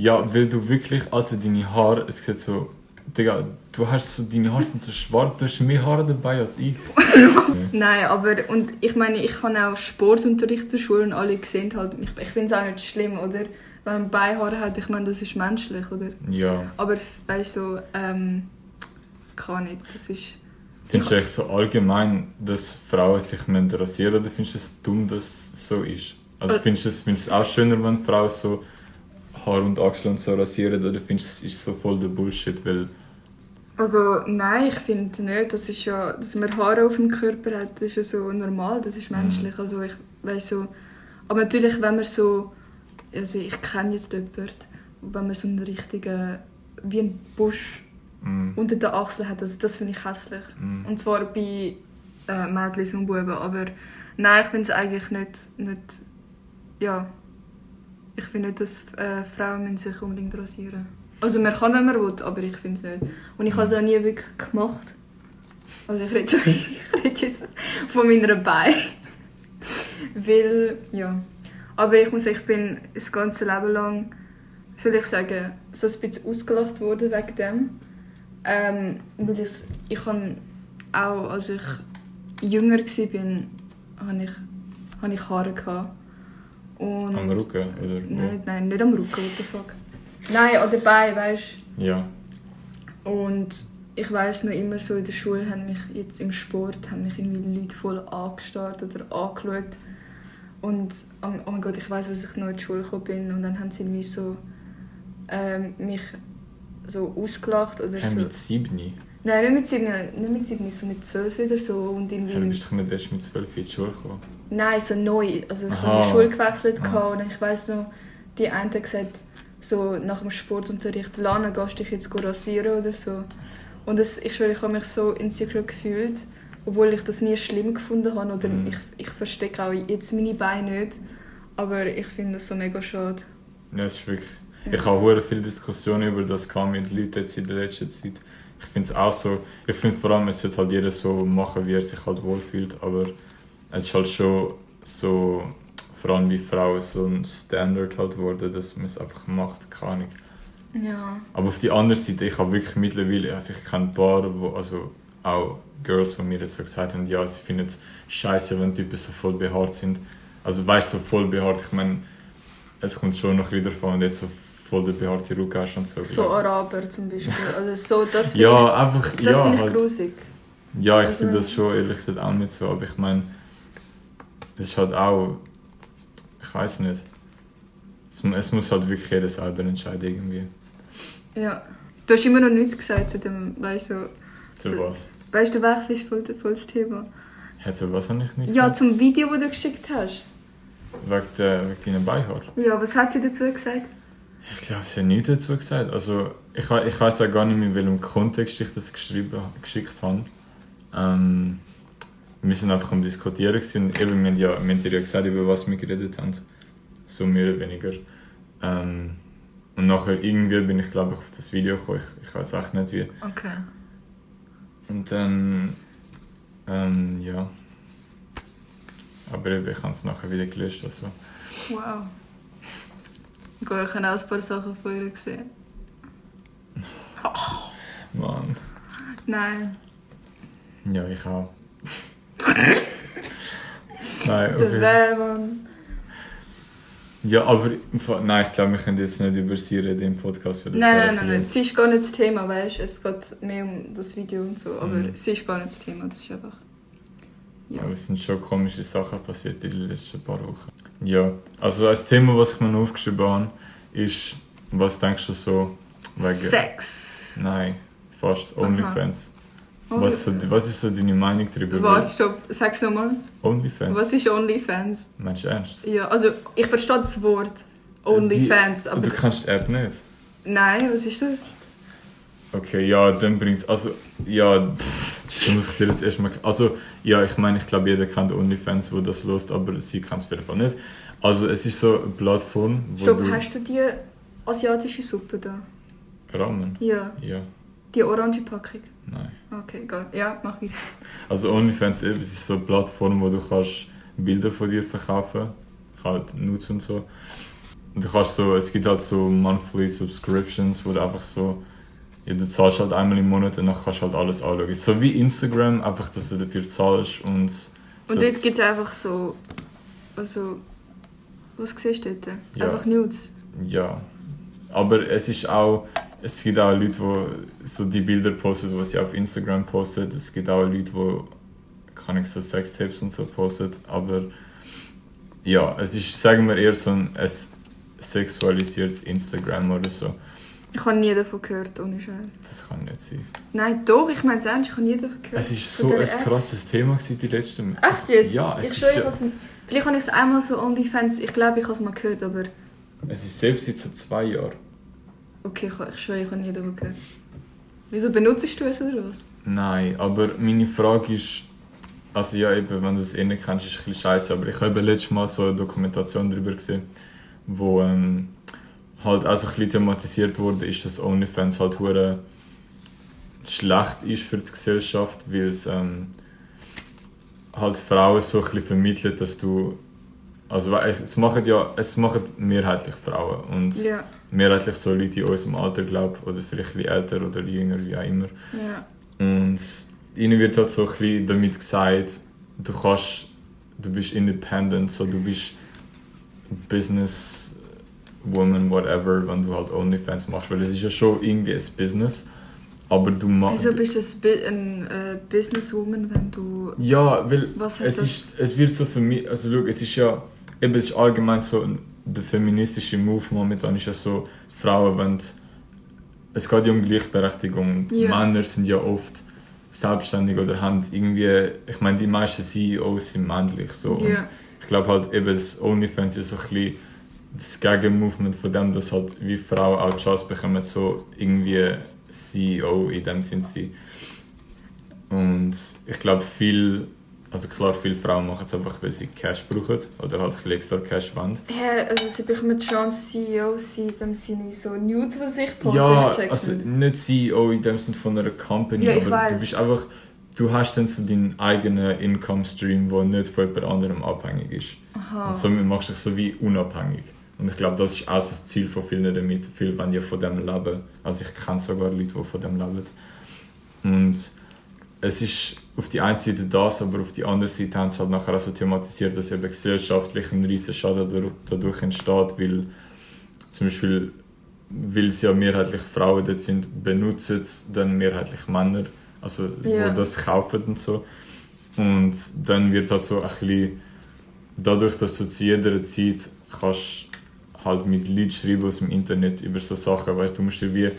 Speaker 2: Ja, weil du wirklich, Alter, deine Haare, es sieht so... Digga, du hast so, deine Haare sind so schwarz, du hast mehr Haare dabei als ich. *laughs*
Speaker 1: Nein, aber und ich meine, ich habe auch Sportunterricht in der Schule und alle sehen halt, ich, ich finde es auch nicht schlimm, oder? Wenn man Beinhaare hat, ich meine, das ist menschlich, oder?
Speaker 2: Ja.
Speaker 1: Aber weißt du, so, ähm, kann nicht, das ist...
Speaker 2: Findest du echt so allgemein, dass Frauen sich rasieren oder findest du es dumm, dass es so ist? Also
Speaker 1: Äh.
Speaker 2: findest du es findest du es auch schöner, wenn Frauen so Haar und Achseln und so rasieren oder findest du ist so voll der Bullshit, weil...
Speaker 1: Also nein, ich finde nicht. Das ist ja, dass man Haare auf dem Körper hat, das ist ja so normal, das ist menschlich. Also ich weiß so. Aber natürlich, wenn man so, also ich kenne jetzt jemanden, wenn man so einen richtigen, wie einen Busch
Speaker 2: Mm,
Speaker 1: unter den Achseln hat, das, das finde ich hässlich.
Speaker 2: mm.
Speaker 1: Und zwar bei äh, Mädchen und Buben. Aber nein, ich finde es eigentlich nicht, nicht, ja, ich finde nicht, dass äh, Frauen müssen sich unbedingt rasieren Also man kann, wenn man will, aber ich finde es nicht. Und ich habe es auch nie wirklich gemacht. Also ich rede, *laughs* ich rede jetzt von meiner Beine. *laughs* Weil, ja. Aber ich muss sagen, ich bin das ganze Leben lang, soll ich sagen, so ein bisschen ausgelacht worden wegen dem. Ähm, weil ich, ich habe auch, als ich jünger war, habe ich, habe ich Haare gehabt. Und
Speaker 2: Am Rücken, oder?
Speaker 1: Nein, nein, nicht am Rücken, what the fuck. Nein, an den Beinen, weißt
Speaker 2: Ja.
Speaker 1: du. Und ich weiß noch immer so, in der Schule haben mich jetzt im Sport haben mich irgendwie Leute voll angestarrt oder angeschaut. Und oh oh mein Gott, ich weiß, als ich noch in die Schule gekommen bin und dann haben sie irgendwie so ähm, mich so ausgelacht oder
Speaker 2: Hey,
Speaker 1: so.
Speaker 2: mit sieben?
Speaker 1: Nein, nicht mit sieben, nicht mit sieben, so mit zwölf oder so und irgendwie.
Speaker 2: Hey, du bist doch nicht erst mit zwölf in die Schule gekommen.
Speaker 1: Nein, so neu. Also ich habe die Schule gewechselt
Speaker 2: Ah.
Speaker 1: und ich weiß noch, die eine hat gesagt, so nach dem Sportunterricht, Lana, gehst du dich jetzt rasieren oder so. Und das, ich schwöre, ich habe mich so insecure gefühlt, obwohl ich das nie schlimm gefunden habe. Oder
Speaker 2: Mhm.
Speaker 1: ich, ich verstecke auch jetzt meine Beine nicht. Aber ich finde das so mega schade.
Speaker 2: Ja, es ist wirklich...
Speaker 1: Ja.
Speaker 2: Ich habe sehr viele Diskussionen über das gehabt mit Leuten jetzt in der letzten Zeit. Ich finde es auch so... Ich finde vor allem, es sollte halt jeder so machen, wie er sich halt wohlfühlt, aber es ist halt schon so... Vor allem bei Frauen so ein Standard halt geworden, dass man es einfach macht, keine Ahnung.
Speaker 1: Ja.
Speaker 2: Aber auf die andere Seite, ich habe wirklich mittlerweile, also ich kenne ein paar, wo, also auch Girls von mir das so gesagt haben, ja, sie finden es scheiße, wenn Typen so voll behaart sind. Also weißt du, so voll behaart, ich meine, es kommt schon noch wieder wenn du jetzt so voll den behaarte hast und so.
Speaker 1: So
Speaker 2: ja,
Speaker 1: Araber zum Beispiel. *laughs* Also so, das finde
Speaker 2: ja einfach,
Speaker 1: ich, das
Speaker 2: ja,
Speaker 1: finde ich
Speaker 2: halt,
Speaker 1: grusig.
Speaker 2: ja, ich
Speaker 1: Also-
Speaker 2: finde das schon ehrlich gesagt auch nicht so, aber ich meine, es ist halt auch, ich weiß nicht, es, es muss halt wirklich jeder selber entscheiden irgendwie.
Speaker 1: Ja. Du hast immer noch nichts gesagt zu dem, weißt du,
Speaker 2: Zu was?
Speaker 1: weißt du, wechselst voll, voll das Thema.
Speaker 2: Hat so was habe ich nicht
Speaker 1: Ja,
Speaker 2: gesagt?
Speaker 1: zum Video, das du geschickt hast.
Speaker 2: Wegen, der, wegen deinen Beihard.
Speaker 1: Ja, was hat sie dazu gesagt?
Speaker 2: Ich glaube, sie hat nichts dazu gesagt. Also, ich, ich weiß auch gar nicht mehr, in welchem Kontext ich das geschrieben, geschickt habe. Ähm, wir sind einfach am Diskutieren gewesen. und eben, wir haben ja, wir haben dir ja gesagt, über was wir geredet haben. So mehr oder weniger. Ähm, und nachher irgendwie bin ich, glaube ich, auf das Video gekommen. Ich, ich weiß echt nicht wie.
Speaker 1: Okay.
Speaker 2: Und dann, ähm, ja. Aber eben, ich habe es nachher wieder gelöscht. Also.
Speaker 1: Wow. Gut, ich habe auch ein paar Sachen von ihr gesehen.
Speaker 2: Mann.
Speaker 1: Nein.
Speaker 2: Ja, ich auch. *laughs* Nein,
Speaker 1: Der
Speaker 2: okay.
Speaker 1: Weh, Mann.
Speaker 2: Ja, aber nein, ich glaube, wir können jetzt nicht über sie reden im Podcast. Weil das
Speaker 1: Nein, nein, nein, nein. Sie ist gar nicht das Thema, weißt du? Es geht mehr um das Video und so. Aber
Speaker 2: Mhm.
Speaker 1: sie ist gar nicht das Thema. Das ist einfach. Ja.
Speaker 2: Aber es sind schon komische Sachen passiert in den letzten paar Wochen. Ja, also als Thema, was ich mir noch aufgeschrieben habe, ist, was denkst du so wegen...
Speaker 1: Sex.
Speaker 2: Nein, fast. OnlyFans.
Speaker 1: Oh,
Speaker 2: Was, ist so, was ist so deine Meinung darüber?
Speaker 1: Warte, stopp. Sag's nochmal.
Speaker 2: OnlyFans?
Speaker 1: Was ist OnlyFans?
Speaker 2: Meinst du ernst?
Speaker 1: Ja, also ich verstehe das Wort OnlyFans, aber
Speaker 2: du kennst die App nicht?
Speaker 1: nein, was ist das?
Speaker 2: Okay, ja, dann bringt also ja, pff, dann muss ich dir das erstmal. Also ja, ich meine, ich glaube, jeder kennt OnlyFans, wo das lost, aber sie kann es auf jeden Fall nicht. Also es ist so eine Plattform, wo
Speaker 1: Stopp,
Speaker 2: du
Speaker 1: hast du die asiatische Suppe da?
Speaker 2: Ramen.
Speaker 1: Ja,
Speaker 2: Ja,
Speaker 1: die orange Packung.
Speaker 2: nein.
Speaker 1: Okay, gut. Ja, mach weiter.
Speaker 2: Also OnlyFans eben, ist so eine Plattform, wo du kannst Bilder von dir verkaufen, halt Nudes und so. Und du kannst so, es gibt halt so monthly Subscriptions, wo du einfach so, ja, du zahlst halt einmal im Monat und dann kannst du halt alles anschauen. So wie Instagram, einfach, dass du dafür zahlst und
Speaker 1: Und dort gibt es einfach so. Also. Was siehst du dort?
Speaker 2: Ja.
Speaker 1: Einfach Nudes.
Speaker 2: ja. Aber es ist auch, es gibt auch Leute, die so die Bilder posten, die sie auf Instagram posten. Es gibt auch Leute, die, kann ich so Sextapes und so posten. Aber ja, es ist, sagen wir eher so ein, ein sexualisiertes Instagram oder so.
Speaker 1: Ich habe nie davon gehört, ohne Scheiß.
Speaker 2: Das kann nicht sein.
Speaker 1: Nein, doch, ich meine es ernst, ich habe nie davon gehört.
Speaker 2: Es ist
Speaker 1: Von
Speaker 2: so ein
Speaker 1: App.
Speaker 2: krasses Thema gewesen, die letzten
Speaker 1: Echt jetzt?
Speaker 2: Ja, es
Speaker 1: ich
Speaker 2: ist
Speaker 1: schwöre, ich Vielleicht habe ich es einmal so OnlyFans, ich glaube, ich habe es mal gehört, aber
Speaker 2: Es ist selbst seit so zwei Jahren.
Speaker 1: okay, ich, ich schwöre, ich habe nie davon gehört. Wieso benutzt du es oder was?
Speaker 2: Nein, aber meine Frage ist, also ja eben, wenn du es eh nicht kennst, ist es ein bisschen scheiße, aber ich habe letztes Mal so eine Dokumentation darüber gesehen, wo ähm, halt auch so ein bisschen thematisiert wurde, ist, dass OnlyFans halt hure schlecht ist für die Gesellschaft, weil es ähm, halt Frauen so ein bisschen vermittelt, dass du also es machen ja es machen mehrheitlich Frauen und
Speaker 1: Ja,
Speaker 2: mehrheitlich so Leute in unserem Alter glaube oder vielleicht ein bisschen älter oder jünger wie auch immer
Speaker 1: ja.
Speaker 2: und ihnen wird halt so ein bisschen damit gesagt, du kannst, du bist independent, so du bist Business Woman, whatever, wenn du halt OnlyFans machst, weil es ist ja schon irgendwie ein Business, aber du machst...
Speaker 1: Wieso bist du ein, äh, Businesswoman, wenn du...
Speaker 2: Ja, weil es,
Speaker 1: das...
Speaker 2: ist, es wird so für mich, also schau, es ist ja, eben es ist allgemein so, ein- der feministische Move momentan ist ja so, Frauen wollen, es geht ja um Gleichberechtigung,
Speaker 1: Ja.
Speaker 2: Männer sind ja oft selbstständig oder haben irgendwie, ich meine, die meisten CEOs sind männlich, so, und
Speaker 1: Ja,
Speaker 2: ich glaube halt eben, das OnlyFans ist so ein bisschen das Gegenmovement von dem, dass halt wie Frauen auch die Chance bekommen, so irgendwie CEO in dem Sinn zu sein. Und ich glaube, viel, also klar, viele Frauen machen es einfach, weil sie Cash brauchen oder halt ein bisschen extra Cash wollen.
Speaker 1: Hä, also sie bekommen die Chance, CEO zu sein, in dem Sinne wie so Nudes von sich posten,
Speaker 2: ja, also
Speaker 1: nicht.
Speaker 2: CEO in dem Sinn von einer Company,
Speaker 1: Ja,
Speaker 2: aber du
Speaker 1: weiss.
Speaker 2: bist einfach, du hast dann so deinen eigenen Income Stream, der nicht von jemand anderem abhängig ist.
Speaker 1: Aha.
Speaker 2: Und somit machst du dich so wie unabhängig. Und ich glaube, das ist auch so das Ziel von vielen damit. Viele wollen ja von dem leben. Also ich kenne sogar Leute, die von dem leben. Und es ist auf die einen Seite das, aber auf die andere Seite haben sie halt nachher auch so thematisiert, dass eben gesellschaftlich ein riesen Schaden dadurch- entsteht, weil zum Beispiel, weil es ja mehrheitlich Frauen dort sind, benutzen es dann mehrheitlich Männer, also
Speaker 1: Ja.
Speaker 2: wo das kaufen und so. Und dann wird halt so ein bisschen, dadurch, dass du zu jeder Zeit kannst halt mit Leuten schreiben aus dem Internet über so Sachen, weißt du, musst dir wie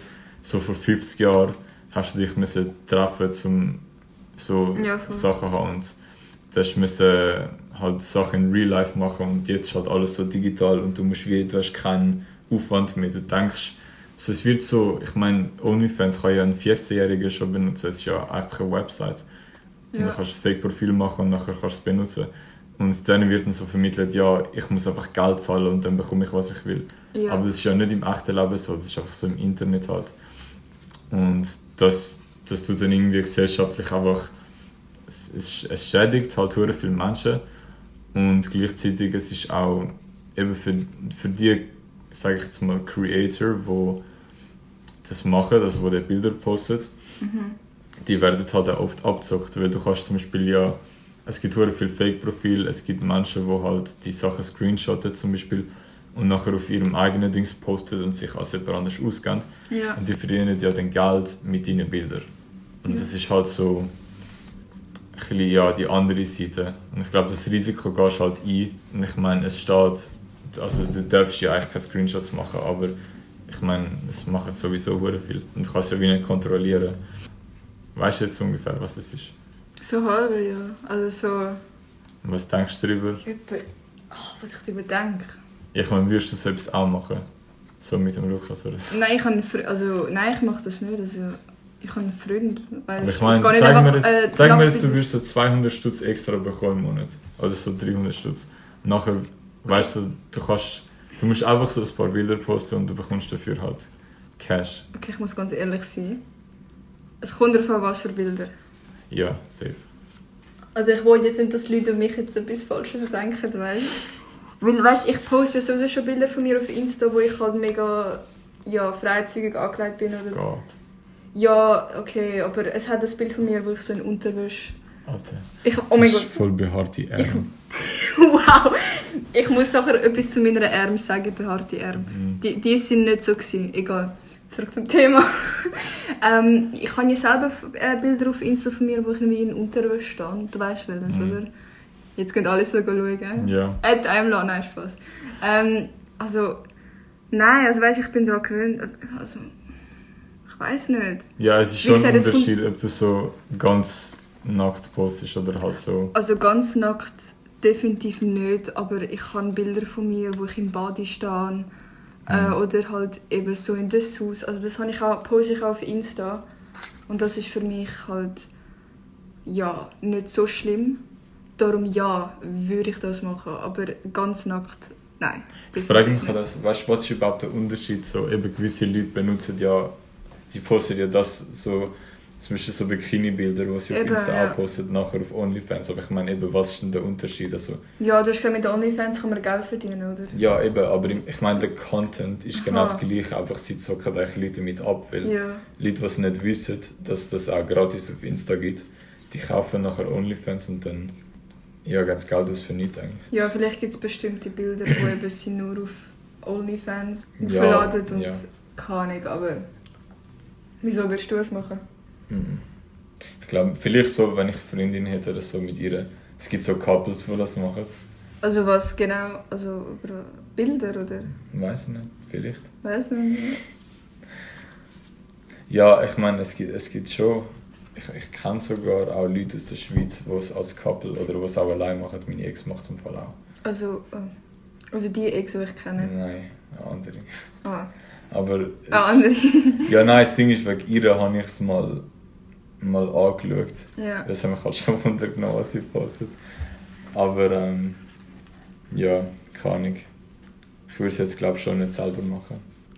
Speaker 2: so vor 50 Jahren hast du dich müssen treffen, um so
Speaker 1: Ja.
Speaker 2: Sachen haben und du hast müssen halt Sachen in Real Life machen und jetzt ist halt alles so digital und du musst wie, du hast keinen Aufwand mehr, du denkst, so, es wird so, ich meine, OnlyFans kann ja ein 14-Jähriger schon benutzen, es ist ja einfach eine Website. Und
Speaker 1: Ja.
Speaker 2: dann kannst du ein Fake-Profil machen und nachher kannst du es benutzen. Und dann wird dann so vermittelt, ja, ich muss einfach Geld zahlen und dann bekomme ich, was ich will.
Speaker 1: ja.
Speaker 2: Aber das ist ja nicht im echten Leben so, das ist einfach so im Internet halt. Und das, das tut dann irgendwie gesellschaftlich einfach, es, es, es schädigt halt sehr viele Menschen und gleichzeitig es ist auch eben für, für die, sage ich jetzt mal, Creator, die das machen, also die Bilder posten,
Speaker 1: Mhm.
Speaker 2: die werden halt auch oft abgezockt, weil du kannst zum Beispiel ja, es gibt sehr viele Fake-Profile, es gibt Menschen, die halt die Sachen screenshotten zum Beispiel und nachher auf ihrem eigenen Dings posten und sich als jemand anders ausgeben
Speaker 1: ja.
Speaker 2: und die verdienen ja dann Geld mit deinen Bildern. Und
Speaker 1: Ja.
Speaker 2: das ist halt so ein bisschen, ja, die andere Seite. Und ich glaube, das Risiko gehst halt ein. Und ich meine, es steht, also du darfst ja eigentlich keine Screenshots machen, aber ich meine, es machen sowieso sehr viel. Und du kannst ja wie nicht kontrollieren. Weißt du jetzt ungefähr, was das ist?
Speaker 1: So halbe, ja. Also so...
Speaker 2: Und was denkst du darüber?
Speaker 1: Etwa... Ach, was ich darüber denke.
Speaker 2: Ich meine, würdest du so etwas auch machen? So mit dem Lukas oder so.
Speaker 1: Nein, ich habe also nein, ich mache das nicht. Also ich habe einen Freund, weil
Speaker 2: Aber ich meine,
Speaker 1: nicht
Speaker 2: sag,
Speaker 1: einfach,
Speaker 2: mir,
Speaker 1: äh,
Speaker 2: sag mir jetzt, du würdest so 200 Stutz extra bekommen im Monat. Oder so 300 Stutz. Nachher, weißt du, du kannst, du musst einfach so ein paar Bilder posten und du bekommst dafür halt Cash.
Speaker 1: Okay, ich muss ganz ehrlich sein. Es kommt darauf an, was für Bilder.
Speaker 2: Ja, safe.
Speaker 1: Also ich wollte jetzt nicht, dass Leute über mich jetzt etwas Falsches denken, weißt Weil, weißt ich poste ja sowieso schon Bilder von mir auf Insta, wo ich halt mega ja, freizügig angelegt bin. Oder...
Speaker 2: geht.
Speaker 1: Ja, okay, aber es hat das Bild von mir, wo ich so in Unterwäsche...
Speaker 2: Alter.
Speaker 1: Ich, oh mein
Speaker 2: das
Speaker 1: Gott,
Speaker 2: ist voll behaarte Arme. *laughs*
Speaker 1: wow! Ich muss nachher etwas zu meiner Arm sagen, behaarte Arm.
Speaker 2: Mhm.
Speaker 1: Die, die sind nicht so gewesen. Egal. Zurück zum Thema. *laughs* ähm, ich habe ja selber äh, Bilder auf Insta von mir, wo ich irgendwie in Unterwäsche stehe. Du weißt welches,
Speaker 2: Mhm.
Speaker 1: oder? Jetzt könnt alle so schauen.
Speaker 2: Ja.
Speaker 1: At Timeline, nein, Spaß. Ähm, also, nein, also weißt, ich bin daran gewöhnt. Also, ich weiß nicht.
Speaker 2: Ja, es ist
Speaker 1: Wie
Speaker 2: schon ein Unterschied, ob du so ganz nackt postest oder halt so.
Speaker 1: Also ganz nackt definitiv nicht, aber ich habe Bilder von mir, wo ich im Bad stehe. Äh,
Speaker 2: Mhm.
Speaker 1: oder halt eben so in Dessous. Also das habe ich auch, poste ich auch auf Insta. Und das ist für mich halt ja, nicht so schlimm. Darum ja, würde ich das machen. Aber ganz nackt, nein.
Speaker 2: Ich frage mich
Speaker 1: definitiv
Speaker 2: halt, also, weißt, was ist überhaupt der Unterschied? So, eben gewisse Leute benutzen ja, sie posten ja das so, zum Beispiel so Bikini-Bilder, die sie auf
Speaker 1: Eben,
Speaker 2: Insta
Speaker 1: ja.
Speaker 2: auch posten, nachher auf OnlyFans. Aber ich meine eben, was ist denn der Unterschied? Also,
Speaker 1: Ja, du hast mit OnlyFans kann man Geld verdienen, oder?
Speaker 2: ja, eben, aber ich meine, der Content ist genau
Speaker 1: Aha.
Speaker 2: das gleiche, einfach sie zocken eigentlich Leute damit ab, weil
Speaker 1: Ja.
Speaker 2: Leute, die es nicht wissen, dass das auch gratis auf Insta gibt, die kaufen nachher OnlyFans und dann ja, geht das Geld aus für nichts eigentlich.
Speaker 1: Ja, vielleicht gibt es bestimmte Bilder, wo eben sie nur auf OnlyFans
Speaker 2: Ja,
Speaker 1: verladen und
Speaker 2: ja.
Speaker 1: keine Ahnung, aber wieso würdest du es machen?
Speaker 2: Ich glaube, vielleicht so, wenn ich Freundin hätte oder so mit ihr. Es gibt so Couples, die das machen.
Speaker 1: Also was genau, also über Bilder oder?
Speaker 2: Weiß nicht, vielleicht.
Speaker 1: Weiß nicht.
Speaker 2: Ja, ich meine, es gibt, es gibt schon. Ich, ich kenne sogar auch Leute aus der Schweiz, die es als Couple oder die es auch allein machen. Meine Ex macht es im Fall auch.
Speaker 1: Also, äh, also die Ex, die ich kenne.
Speaker 2: Nein, eine andere.
Speaker 1: Ah,
Speaker 2: Aber. Es,
Speaker 1: ah andere.
Speaker 2: Ja, nein, das Ding ist, wegen ihr habe ich es mal, mal angeschaut.
Speaker 1: ja.
Speaker 2: Das haben mich halt schon *laughs* wundergenommen, was sie postet. Aber ähm, ja, keine Ahnung. Ich würde es jetzt glaube ich schon nicht selber machen.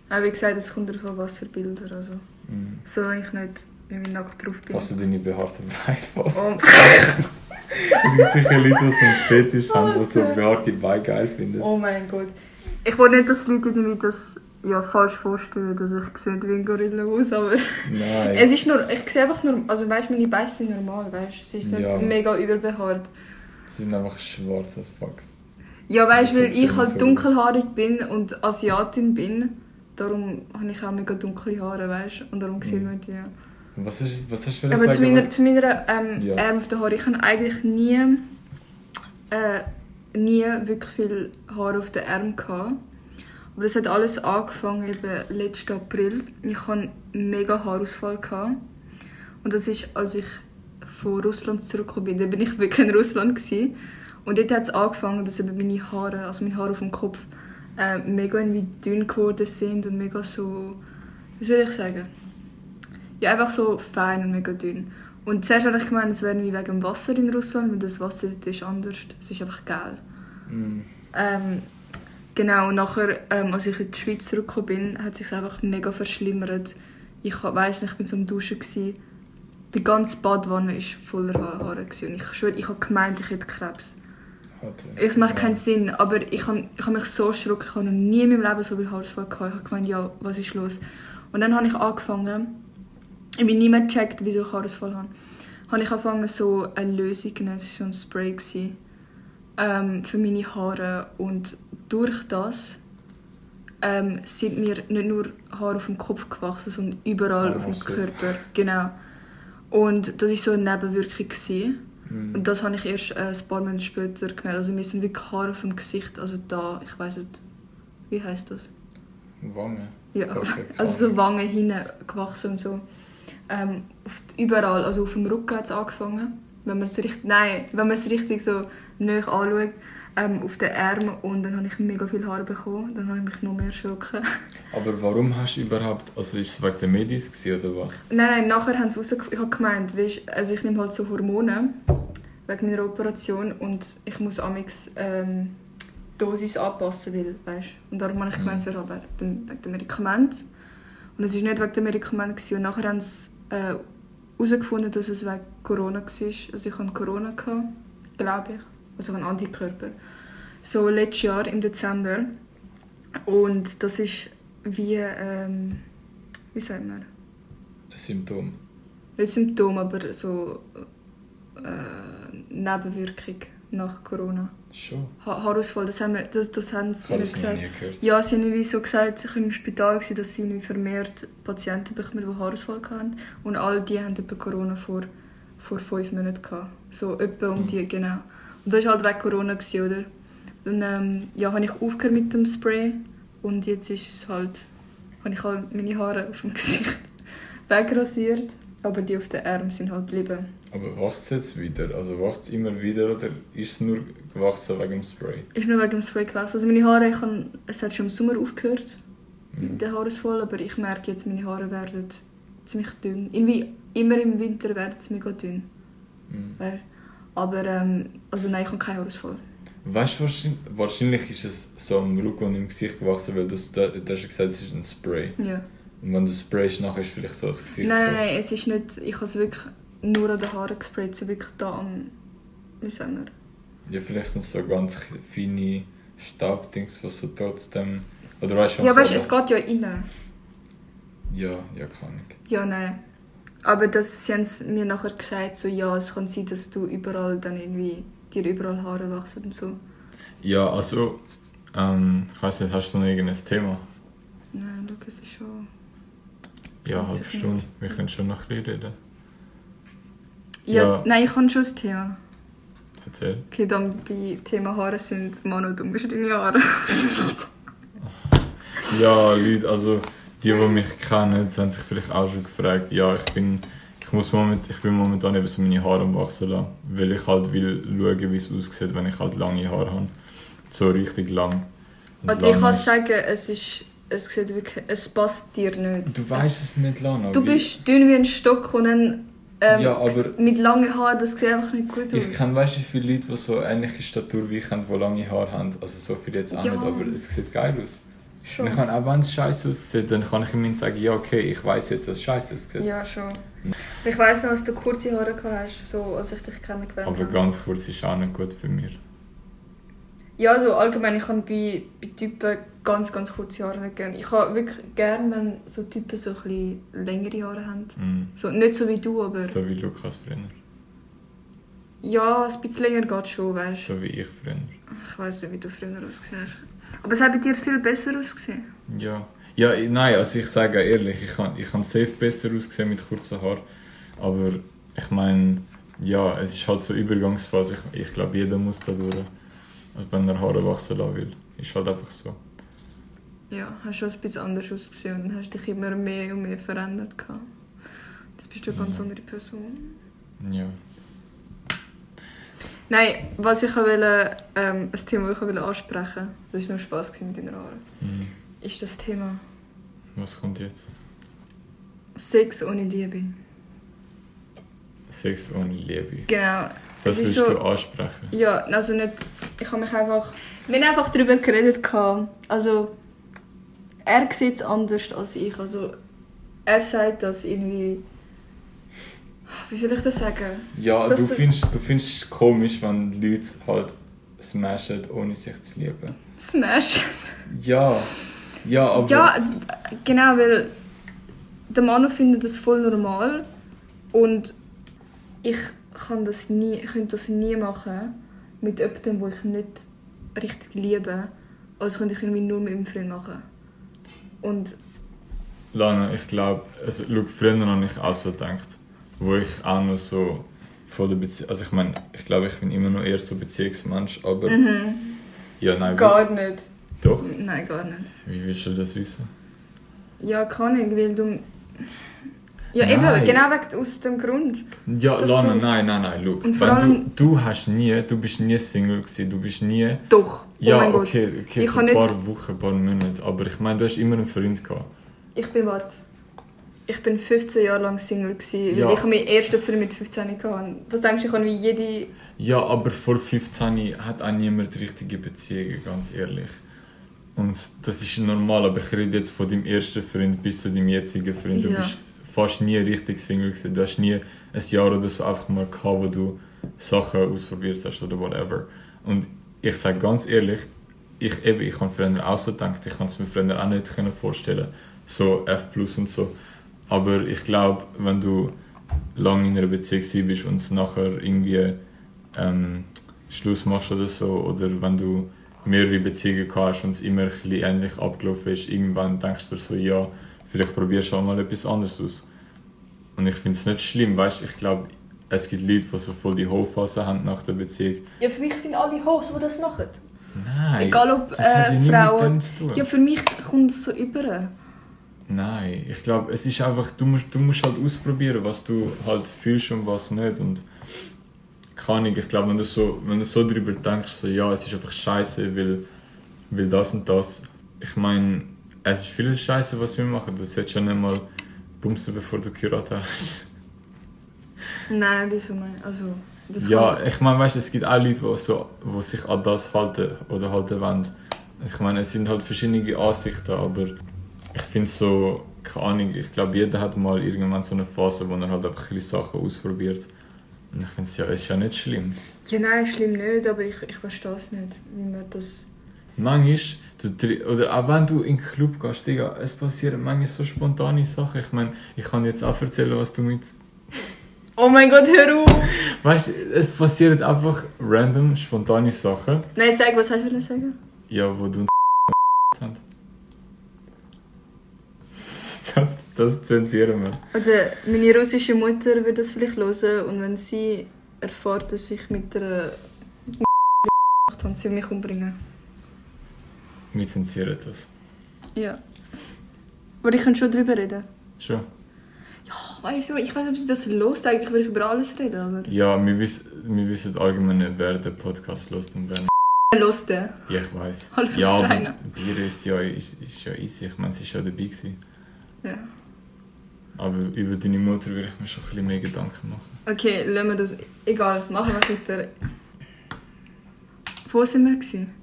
Speaker 1: Aber wie gesagt, es kommt darauf an, was für Bilder. Also,
Speaker 2: Mhm.
Speaker 1: solange ich nicht irgendwie nackt drauf bin.
Speaker 2: Hast du deine behaarte Beine fast?
Speaker 1: Oh, *laughs*
Speaker 2: Es gibt sicher Leute, die so einen Fetisch haben, die so behaarte Beine geil finden.
Speaker 1: oh mein Gott. Ich will nicht, dass Leute irgendwie das ja, falsch vorstellen, dass ich sehe wie ein Gorilla aus, aber *laughs*
Speaker 2: Nein.
Speaker 1: es ist nur, ich sehe einfach nur, also weißt meine Beine sind normal, weißt ist nicht
Speaker 2: Ja.
Speaker 1: mega überbehaart.
Speaker 2: Sie sind einfach schwarz as fuck.
Speaker 1: Ja, weißt weil ich halt
Speaker 2: so.
Speaker 1: dunkelhaarig bin und Asiatin bin, darum habe ich auch mega dunkle Haare, weißt du, und darum sieht
Speaker 2: Mhm.
Speaker 1: man die ja.
Speaker 2: Was ist was hast du für
Speaker 1: Aber zu
Speaker 2: sagen?
Speaker 1: meiner, zu meiner ähm,
Speaker 2: Ja.
Speaker 1: Arm auf den Haaren, ich habe eigentlich nie, äh, nie wirklich viel Haare auf den Arm gehabt. Aber das hat alles angefangen eben letzten April. Ich hatte mega Haarausfall. Gehabt. Und das ist, als ich von Russland zurückgekommen bin. Da bin ich wirklich in Russland. Gewesen. Und dort hat es angefangen, dass eben meine Haare, also meine Haare auf dem Kopf, äh, mega irgendwie dünn geworden sind und mega so, wie soll ich sagen? Ja, einfach so fein und mega dünn. Und zuerst habe ich gemeint, es wäre wie wegen dem Wasser in Russland, weil das Wasser dort ist anders. Es ist einfach geil.
Speaker 2: Mhm.
Speaker 1: Ähm, genau, und nachher, ähm, als ich in die Schweiz zurückgekommen bin, hat es sich einfach mega verschlimmert. Ich weiss nicht, ich bin so am Duschen. Gewesen. Die ganze Badwanne war voller Ha- Haare. Gewesen. Und ich schwöre, ich habe gemeint, ich hätte Krebs.
Speaker 2: Warte.
Speaker 1: Es macht keinen. Sinn, aber ich habe ich hab mich so erschrocken. Ich habe noch nie in meinem Leben so viel Haarausfall gehabt. Ich habe gemeint, ja, was ist los? Und dann habe ich angefangen, ich bin nie mehr gecheckt, wieso ich Haarausfall habe. Habe ich angefangen, so eine Lösung zu nehmen, das war so ein Spray, gewesen, ähm, für meine Haare. Und durch das ähm, sind mir nicht nur Haare auf dem Kopf gewachsen, sondern überall
Speaker 2: Ah,
Speaker 1: auf dem? Körper. Genau. Und das war so eine Nebenwirkung. Gewesen.
Speaker 2: Mhm.
Speaker 1: Und das habe ich erst äh, ein paar Monate später gemerkt. Also mir sind wirklich Haare vom Gesicht, also da, ich weiß nicht, wie heißt das?
Speaker 2: Wange.
Speaker 1: Ja,
Speaker 2: Okay, *laughs*
Speaker 1: also so Wangen hinten gewachsen und so. Ähm, auf, überall, also auf dem Rücken hat es angefangen. Wenn man es richtig, nein, wenn man es richtig so näher anschaut. ähm, auf den Armen und dann habe ich mega viel Haare bekommen. Dann habe ich mich noch mehr erschrocken. *laughs*
Speaker 2: Aber warum hast du überhaupt, also ist es wegen der Medis oder was?
Speaker 1: Nein, nein, nachher haben sie rausgefunden, ich habe gemeint, weisst, also ich nehme halt so Hormone wegen meiner Operation und ich muss amix ähm, die Dosis anpassen, weil, weißt, und darum habe ich gemeint, es wäre halt wegen dem, Medikament. Und es war nicht wegen dem Medikament und nachher haben sie äh, herausgefunden, dass es wegen Corona war. Also ich hatte Corona, gehabt, glaube ich, also einen Antikörper. So letztes Jahr im Dezember und das ist wie, ähm, wie sagt man,
Speaker 2: Ein Symptom.
Speaker 1: nicht Symptom, aber so äh, Nebenwirkung nach Corona.
Speaker 2: Schon.
Speaker 1: Ha Haarausfall, das haben, wir, das, das haben sie mir gesagt. Ja, sie haben irgendwie so gesagt, ich war im Spital, gewesen, dass sie vermehrt Patienten bekommen, die Haarausfall hatten. Und all die haben etwa Corona vor, vor fünf Monaten gehabt. So etwa um
Speaker 2: Mhm.
Speaker 1: die, genau. Und das war halt wegen Corona, gewesen, oder? Dann ähm, ja, habe ich aufgehört mit dem Spray und jetzt ist halt, habe ich halt meine Haare auf dem *laughs* Gesicht wegrasiert. Aber die auf den Armen sind halt geblieben.
Speaker 2: Aber wächst es jetzt wieder? Also wächst es immer wieder oder ist es nur gewachsen wegen dem Spray?
Speaker 1: Ist nur wegen dem Spray gewesen. Also meine Haare, ich habe, es hat schon im Sommer aufgehört.
Speaker 2: Mhm.
Speaker 1: der Haarausfall, aber ich merke jetzt, meine Haare werden ziemlich dünn. Irgendwie immer im Winter werden sie mega dünn.
Speaker 2: Mhm.
Speaker 1: Aber ähm, also nein, ich habe keinen Haarausfall.
Speaker 2: Weißt du, wahrscheinlich, wahrscheinlich ist es so am Rücken und im Gesicht gewachsen, weil du, du, du hast gesagt, es ist ein Spray.
Speaker 1: Ja.
Speaker 2: Und wenn du sprayst, nachher ist vielleicht so das Gesicht.
Speaker 1: Nein, nein, es ist nicht, ich habe es wirklich nur an den Haaren gesprayt, so wirklich da am, wie sagen wir?
Speaker 2: Ja, vielleicht sind es so ganz feine Staubdings, was so trotzdem. Oder weißt du,
Speaker 1: Ja,
Speaker 2: was
Speaker 1: weißt,
Speaker 2: so-
Speaker 1: es geht ja rein.
Speaker 2: Ja, ja, kann ich.
Speaker 1: Ja, nein. Aber das, sie haben mir nachher gesagt, so ja, es kann sein, dass du überall dann irgendwie, dir überall Haare wachsen und so.
Speaker 2: Ja, also, ähm, ich weiß nicht, hast du noch irgendein Thema?
Speaker 1: Nein, es ist schon...
Speaker 2: Ja,
Speaker 1: Ganz
Speaker 2: halbe Stunde.
Speaker 1: nicht.
Speaker 2: Wir können schon noch ein bisschen reden.
Speaker 1: Ja,
Speaker 2: Ja.
Speaker 1: nein, ich habe schon das Thema.
Speaker 2: Erzähl.
Speaker 1: Okay, dann bei Thema Haare sind Manu, du bist deine Haare. *laughs*
Speaker 2: Ja, Leute, also die, die mich kennen, haben sich vielleicht auch schon gefragt, ja, ich bin, ich muss moment, ich bin momentan eben so meine Haare am wachsen lassen, weil ich halt will schauen, wie es aussieht, wenn ich halt lange Haare habe. So richtig lang. Und
Speaker 1: Und ich
Speaker 2: lang
Speaker 1: kann sagen, es ist, es sieht wirklich, es passt dir nicht.
Speaker 2: Du weißt es nicht, Lana.
Speaker 1: Du bist dünn wie ein Stock und dann ähm,
Speaker 2: Ja, aber-
Speaker 1: mit langen Haaren, das sieht einfach nicht gut aus.
Speaker 2: Ich kenne, weißt du, wie viele Leute, die so ähnliche Statur wie ich haben, die lange Haare haben. Also so viele jetzt auch
Speaker 1: Ja.
Speaker 2: nicht, aber es sieht geil aus.
Speaker 1: schon.
Speaker 2: Ich kann auch wenn es scheiße aussieht, dann kann ich ihm sagen, ja okay, ich weiß jetzt, dass es scheiße aussieht.
Speaker 1: Ja, schon. Ich weiss noch, dass du kurze Haare hast, so als ich dich kennengelernt
Speaker 2: Aber
Speaker 1: habe.
Speaker 2: ganz kurz ist auch nicht gut für mich.
Speaker 1: Ja, also allgemein, ich kann bei, bei Typen ganz, ganz kurze Haare nicht gerne. Ich habe wirklich gerne, wenn so Typen so ein längere Haare haben.
Speaker 2: Mm.
Speaker 1: So, nicht so wie du, aber
Speaker 2: So wie Lukas früher.
Speaker 1: ja, ein bisschen länger geht schon, weißt du.
Speaker 2: So wie ich früher.
Speaker 1: Ich weiß nicht, wie du früher ausgesehen hast. Aber es hat bei dir viel besser ausgesehen.
Speaker 2: Ja. Ja, nein, also ich sage ehrlich, ich kann, ich kann safe besser aussehen mit kurzen Haaren. Aber ich meine, ja, es ist halt so Übergangsphase. Ich, ich glaube, jeder muss da durch. Wenn er Haare wachsen lassen will. Ist halt einfach so.
Speaker 1: Ja, hast schon ein bisschen anders ausgesehen und hast dich immer mehr und mehr verändert. gehabt. Jetzt bist du eine ganz andere Person.
Speaker 2: Ja.
Speaker 1: Nein, was ich wollte, ähm, ein Thema, das ich wollte ansprechen das war nur Spass gewesen mit deinen Haaren,
Speaker 2: Mhm.
Speaker 1: ist das Thema
Speaker 2: Was kommt jetzt?
Speaker 1: Sex ohne Liebe.
Speaker 2: Sex ohne Liebe.
Speaker 1: Genau.
Speaker 2: Das willst
Speaker 1: so-
Speaker 2: du ansprechen.
Speaker 1: Ja, also nicht. Ich habe mich einfach. Wir haben einfach darüber geredet. Also. Er sieht es anders als ich. Also. Er sagt das irgendwie. Wie soll ich das sagen?
Speaker 2: Ja, du findest, du findest es komisch, wenn Leute halt smashen, ohne sich zu lieben.
Speaker 1: Smash.
Speaker 2: Ja, ja, aber...
Speaker 1: Ja, genau, weil. Der Mann findet das voll normal. Und ich kann das nie, ich könnte das nie machen mit jemandem, wo ich nicht richtig liebe. Also könnte ich irgendwie nur mit meinem Freund machen. Und
Speaker 2: Lana, ich glaube, also, schau, früher habe ich auch so gedacht, wo ich auch noch so von der Beziehung, also ich meine, ich glaube, ich bin immer noch eher so Beziehungsmensch, aber ja, nein,
Speaker 1: Mhm. gar nicht.
Speaker 2: doch.
Speaker 1: Nein, gar nicht.
Speaker 2: Wie willst du das wissen?
Speaker 1: Ja, kann ich, weil du... Ja,
Speaker 2: Nein.
Speaker 1: eben, genau wegen, aus dem Grund.
Speaker 2: Ja, Lana, nein, nein, nein, schau.
Speaker 1: Und vor allem-
Speaker 2: du, du hast nie, du bist nie Single gewesen, du bist nie...
Speaker 1: Doch.
Speaker 2: Ja,
Speaker 1: oh mein Gott.
Speaker 2: okay, okay,
Speaker 1: Ich kann
Speaker 2: ein
Speaker 1: nicht-
Speaker 2: paar Wochen, ein paar Monate, aber ich meine, du hast immer einen Freund gehabt.
Speaker 1: Ich bin, warte. Ich bin 15 Jahre lang Single gewesen,
Speaker 2: Ja.
Speaker 1: weil ich meinen ersten Freund mit 15 hatte. Was denkst du, ich habe wie jede...
Speaker 2: Ja, aber vor 15 hat auch niemand richtige Beziehungen, ganz ehrlich. Und das ist normal, aber ich rede jetzt von deinem ersten Freund bis zu deinem jetzigen Freund. Du
Speaker 1: Ja.
Speaker 2: bist fast nie richtig Single gewesen. Du hast nie ein Jahr oder so einfach mal gehabt, wo du Sachen ausprobiert hast oder whatever. Und ich sage ganz ehrlich, ich, eben, ich habe früher auch so gedacht, ich kann es mir früher auch nicht vorstellen, so F plus und so. Aber ich glaube, wenn du lange in einer Beziehung bist und es nachher irgendwie ähm, Schluss machst oder so, oder wenn du mehrere Beziehungen hast und es immer ein bisschen ähnlich abgelaufen ist, irgendwann denkst du so, ja, vielleicht probierst du auch mal etwas anderes aus. Und ich finde es nicht schlimm, weißt du, ich glaube, es gibt Leute, die so voll die Hochphase haben nach der Beziehung.
Speaker 1: Ja, für mich sind alle Hosts, die das machen.
Speaker 2: Nein,
Speaker 1: Egal ob äh, Frauen... Ja, für mich kommt es so über.
Speaker 2: Nein, ich glaube, es ist einfach, du musst, du musst halt ausprobieren, was du halt fühlst und was nicht. Und keine Ahnung, ich glaube, wenn du so, wenn du so drüber denkst, so, ja, es ist einfach scheiße, weil, weil das und das. Ich meine, es ist viel Scheiße, was wir machen. Du solltest ja nicht mal bumsen, bevor du geheiratet hast.
Speaker 1: Nein, wieso mein... Also, das
Speaker 2: ja,
Speaker 1: kann...
Speaker 2: ich meine, weißt du, es gibt auch Leute, die, so, die sich an das halten oder halten wollen. Ich meine, es sind halt verschiedene Ansichten, aber ich finde so, keine Ahnung, ich glaube, jeder hat mal irgendwann so eine Phase, wo er halt einfach ein Sachen ausprobiert. Und ich finde es ja, ist ja nicht schlimm.
Speaker 1: Ja, nein, schlimm nicht, aber ich, ich verstehe es nicht, wie man das...
Speaker 2: Manchmal, du, oder auch wenn du in den Club gehst, Digga, es passieren manchmal so spontane Sachen. Ich meine, ich kann jetzt auch erzählen, was du mit...
Speaker 1: Oh mein Gott, hör auf!
Speaker 2: Weißt du, es passieren einfach random, spontane Sachen.
Speaker 1: Nein, sag, was hast du wollen sagen?
Speaker 2: Ja, wo du *laughs* haben. Das, das zensieren wir.
Speaker 1: Oder meine russische Mutter wird das vielleicht hören und wenn sie erfährt, dass ich mit einer *laughs* habe, sie mich umbringen.
Speaker 2: Wir zensieren das.
Speaker 1: Ja. Aber ich kann schon drüber reden.
Speaker 2: Schon.
Speaker 1: Weißt du, ich weiß nicht, ob sie das lost. Eigentlich würde ich über alles reden, aber...
Speaker 2: Ja, wir, wiss, wir wissen allgemein nicht, wer den Podcast lost und wer nicht. *laughs*
Speaker 1: Lost.
Speaker 2: Ja, ich weiß. *laughs*
Speaker 1: Alles
Speaker 2: ja, aber
Speaker 1: rein.
Speaker 2: Bier ist ja, ist, ist ja easy. Ich meine, sie ist ja dabei gewesen.
Speaker 1: Ja.
Speaker 2: Aber über deine Mutter würde ich mir schon ein bisschen mehr Gedanken machen.
Speaker 1: Okay, lassen wir das... Egal, machen wir weiter. Wo sind wir? Gewesen?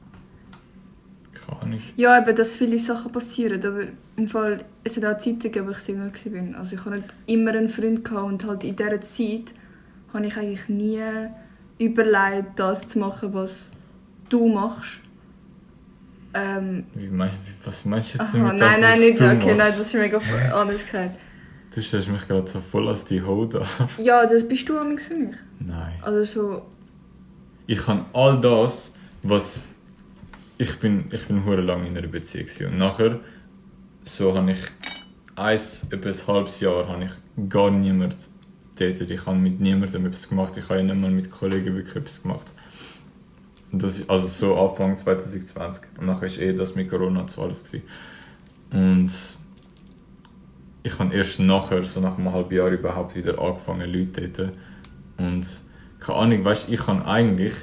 Speaker 2: Keine Ahnung.
Speaker 1: Ja, eben, dass viele Sachen passieren, aber im Fall, es hat auch Zeiten gegeben, wo ich Single war. Also ich hatte nicht immer einen Freund gehabt und halt in dieser Zeit habe ich eigentlich nie überlegt, das zu machen, was du machst. Ähm,
Speaker 2: Wie wie- was meinst du jetzt
Speaker 1: aha,
Speaker 2: damit,
Speaker 1: nein,
Speaker 2: dass
Speaker 1: nein,
Speaker 2: es
Speaker 1: nicht. Okay, nein, das ist mega *laughs* anders gesagt.
Speaker 2: Du stellst mich gerade so voll als die Ho da.
Speaker 1: Ja, das bist du für mich.
Speaker 2: Nein.
Speaker 1: Also so,
Speaker 2: ich kann all das, was ich bin, ich bin hure lang in einer Beziehung gewesen. und nachher so habe ich eins, etwa ein halbes Jahr habe ich gar niemand datet. Ich habe mit niemandem etwas gemacht. Ich habe ja nicht mal mit Kollegen wirklich etwas gemacht. Das ist also so Anfang 2020 und nachher ist eh das mit Corona so alles gewesen. Und ich habe erst nachher, so nach einem halben Jahr überhaupt wieder angefangen Leute zu daten. Und keine Ahnung, weißt ich kann eigentlich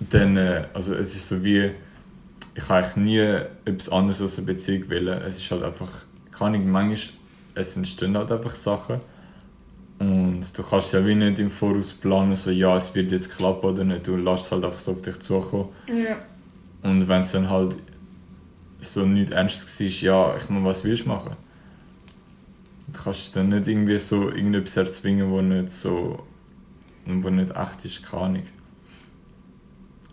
Speaker 2: dann, äh, also es ist so wie, ich habe eigentlich nie etwas anderes als eine Beziehung wählen. Es ist halt einfach, keine Ahnung, manchmal, es entstehen halt einfach Sachen. Und du kannst ja wie nicht im Voraus planen, so ja, es wird jetzt klappen oder nicht. Du lässt es halt einfach so auf dich zukommen.
Speaker 1: ja.
Speaker 2: Und wenn es dann halt so nicht ernst war, ja, ich meine, was willst du machen? Du kannst dann nicht irgendwie so irgendetwas erzwingen, wo nicht so, wo nicht echt ist, keine Ahnung.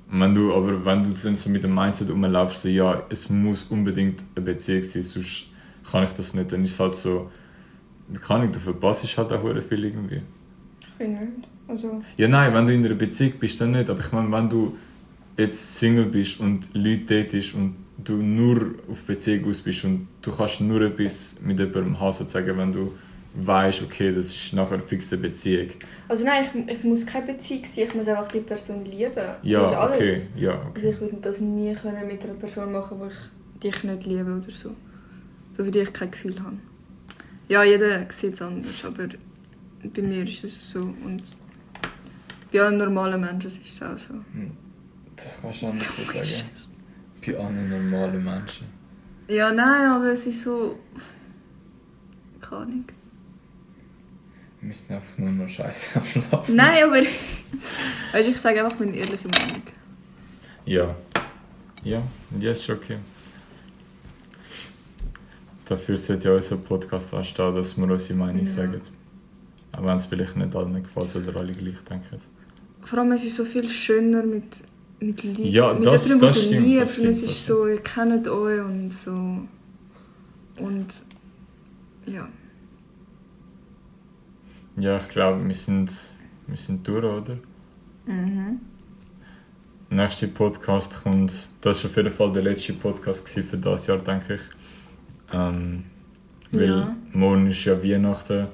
Speaker 2: Wenn du, aber wenn du dann so mit dem Mindset rumlaufst, so, ja, es muss unbedingt eine Beziehung sein, sonst kann ich das nicht, dann ist es halt so, keine Ahnung, du verpasst halt auch viel irgendwie.
Speaker 1: Ich nicht. Also,
Speaker 2: Ja, nein, wenn du in einer Beziehung bist, dann nicht. Aber ich meine, wenn du jetzt Single bist und Leute datest und du nur auf Beziehung aus bist und du kannst nur etwas mit jemandem haben, sozusagen, wenn du weißt, okay, das ist nachher eine fixe Beziehung.
Speaker 1: also nein, ich, es muss keine Beziehung sein, ich muss einfach die Person lieben. Das ist
Speaker 2: Ja,
Speaker 1: alles.
Speaker 2: okay. Ja,
Speaker 1: Also
Speaker 2: okay.
Speaker 1: ich würde das nie können mit einer Person machen, wo ich dich nicht liebe oder so. So würde ich kein Gefühl haben. Ja, jeder sieht es anders, aber bei mir ist es so. Und bei allen normalen Menschen ist es auch so.
Speaker 2: Das kannst du auch nicht so *laughs* sagen. Bei allen normalen Menschen.
Speaker 1: Ja, nein, aber es ist so. Keine Ahnung.
Speaker 2: Wir müssen einfach nur noch Scheiße *laughs* abschlafen.
Speaker 1: Nein, aber. *laughs* weißt du, ich sage einfach meine ehrliche Meinung.
Speaker 2: Ja. Ja, ja, ist schon okay. Dafür sollte ja unser Podcast anstehen, dass wir unsere Meinung
Speaker 1: Ja.
Speaker 2: sagen. Auch wenn es vielleicht nicht allen gefällt oder alle gleich denken.
Speaker 1: Vor allem, es ist so viel schöner mit, mit Leuten.
Speaker 2: Ja,
Speaker 1: mit
Speaker 2: das-
Speaker 1: du
Speaker 2: stimmt,
Speaker 1: liebst.
Speaker 2: das stimmt,
Speaker 1: und es
Speaker 2: das
Speaker 1: ist so, ihr kennt euch und so. Und. Ja.
Speaker 2: Ja, ich glaube, wir sind, wir sind durch, oder?
Speaker 1: Mhm.
Speaker 2: nächste Podcast kommt, das war auf jeden Fall der letzte Podcast für das Jahr, denke ich. Ähm, weil
Speaker 1: Ja.
Speaker 2: morgen ist ja Weihnachten,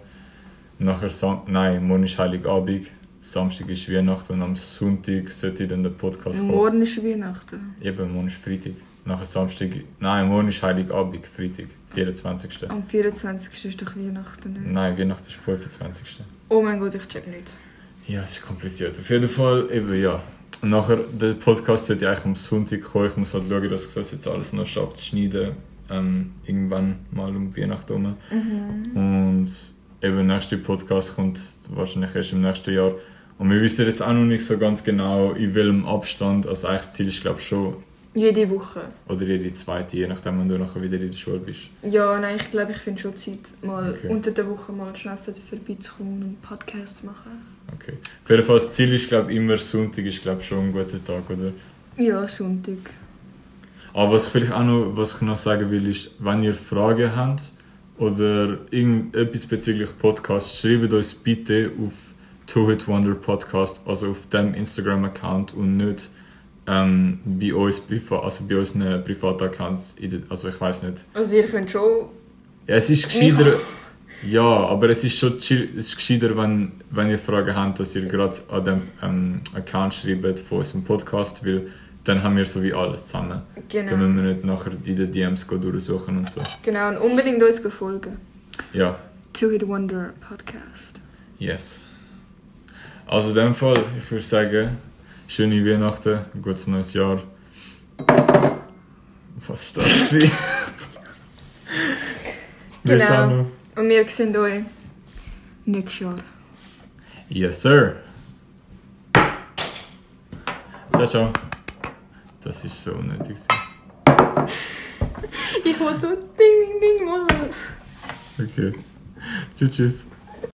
Speaker 2: nachher Sam nein, morgen ist Heiligabend, Samstag ist Weihnachten und am Sonntag sollte dann der Podcast kommen.
Speaker 1: Morgen ist Weihnachten.
Speaker 2: Eben, morgen ist Freitag. Nachher Samstag, nein, morgen ist Heiligabend, Freitag, 24.
Speaker 1: Am 24. ist doch Weihnachten. Nicht?
Speaker 2: Nein, Weihnachten ist 25.
Speaker 1: Oh mein Gott, ich check nicht.
Speaker 2: Ja, es ist kompliziert. Auf jeden Fall, eben ja. Und nachher, der Podcast sollte eigentlich am Sonntag kommen. Ich muss halt schauen, dass ich das jetzt alles noch schaffe zu schneiden. Ähm, irgendwann mal um Weihnachten.
Speaker 1: Mhm.
Speaker 2: Und eben der nächste Podcast kommt wahrscheinlich erst im nächsten Jahr. Und wir wissen jetzt auch noch nicht so ganz genau, in welchem Abstand. Also eigentlich das Ziel ist, glaube ich, schon,
Speaker 1: Jede Woche.
Speaker 2: oder jede zweite, je nachdem, wenn du nachher wieder in der Schule bist.
Speaker 1: Ja, nein, ich glaube, ich finde schon Zeit, mal
Speaker 2: Okay.
Speaker 1: unter der Woche mal schnell vorbeizukommen und einen Podcast zu machen.
Speaker 2: Okay. Auf jeden Fall, das Ziel ist, glaube ich, immer Sonntag ist, glaube schon ein guter Tag, oder?
Speaker 1: Ja, Sonntag.
Speaker 2: Aber was ich vielleicht auch noch, was ich noch sagen will, ist, wenn ihr Fragen habt oder irgendetwas bezüglich Podcast, schreibt uns bitte auf Two Hit Wonder Podcast, also auf dem Instagram-Account und nicht ähm, bei uns privat, also bei unseren privaten Accounts. Also ich weiß nicht.
Speaker 1: Also ihr könnt schon...
Speaker 2: Ja, es ist gescheiter. Ja, aber es ist schon chill, es ist gescheiter, wenn, wenn ihr Fragen habt, dass ihr gerade an dem ähm, Account schreibt von unserem Podcast, weil dann haben wir so wie alles zusammen. Dann müssen
Speaker 1: Genau.
Speaker 2: wir nicht nachher die den DMs go durchsuchen und so.
Speaker 1: Genau, und unbedingt uns folgen.
Speaker 2: Ja,
Speaker 1: Two Hit Wonder Podcast.
Speaker 2: yes. Also in dem Fall, ich würde sagen, schöne Weihnachten, ein gutes neues Jahr. Was ist das?
Speaker 1: Genau. Und wir sehen euch nächstes Jahr.
Speaker 2: Yes, sir. Ciao, ciao. Das ist so unnötig.
Speaker 1: Ich wollte so Ding, Ding, Ding machen.
Speaker 2: Okay. Tschüss, tschüss.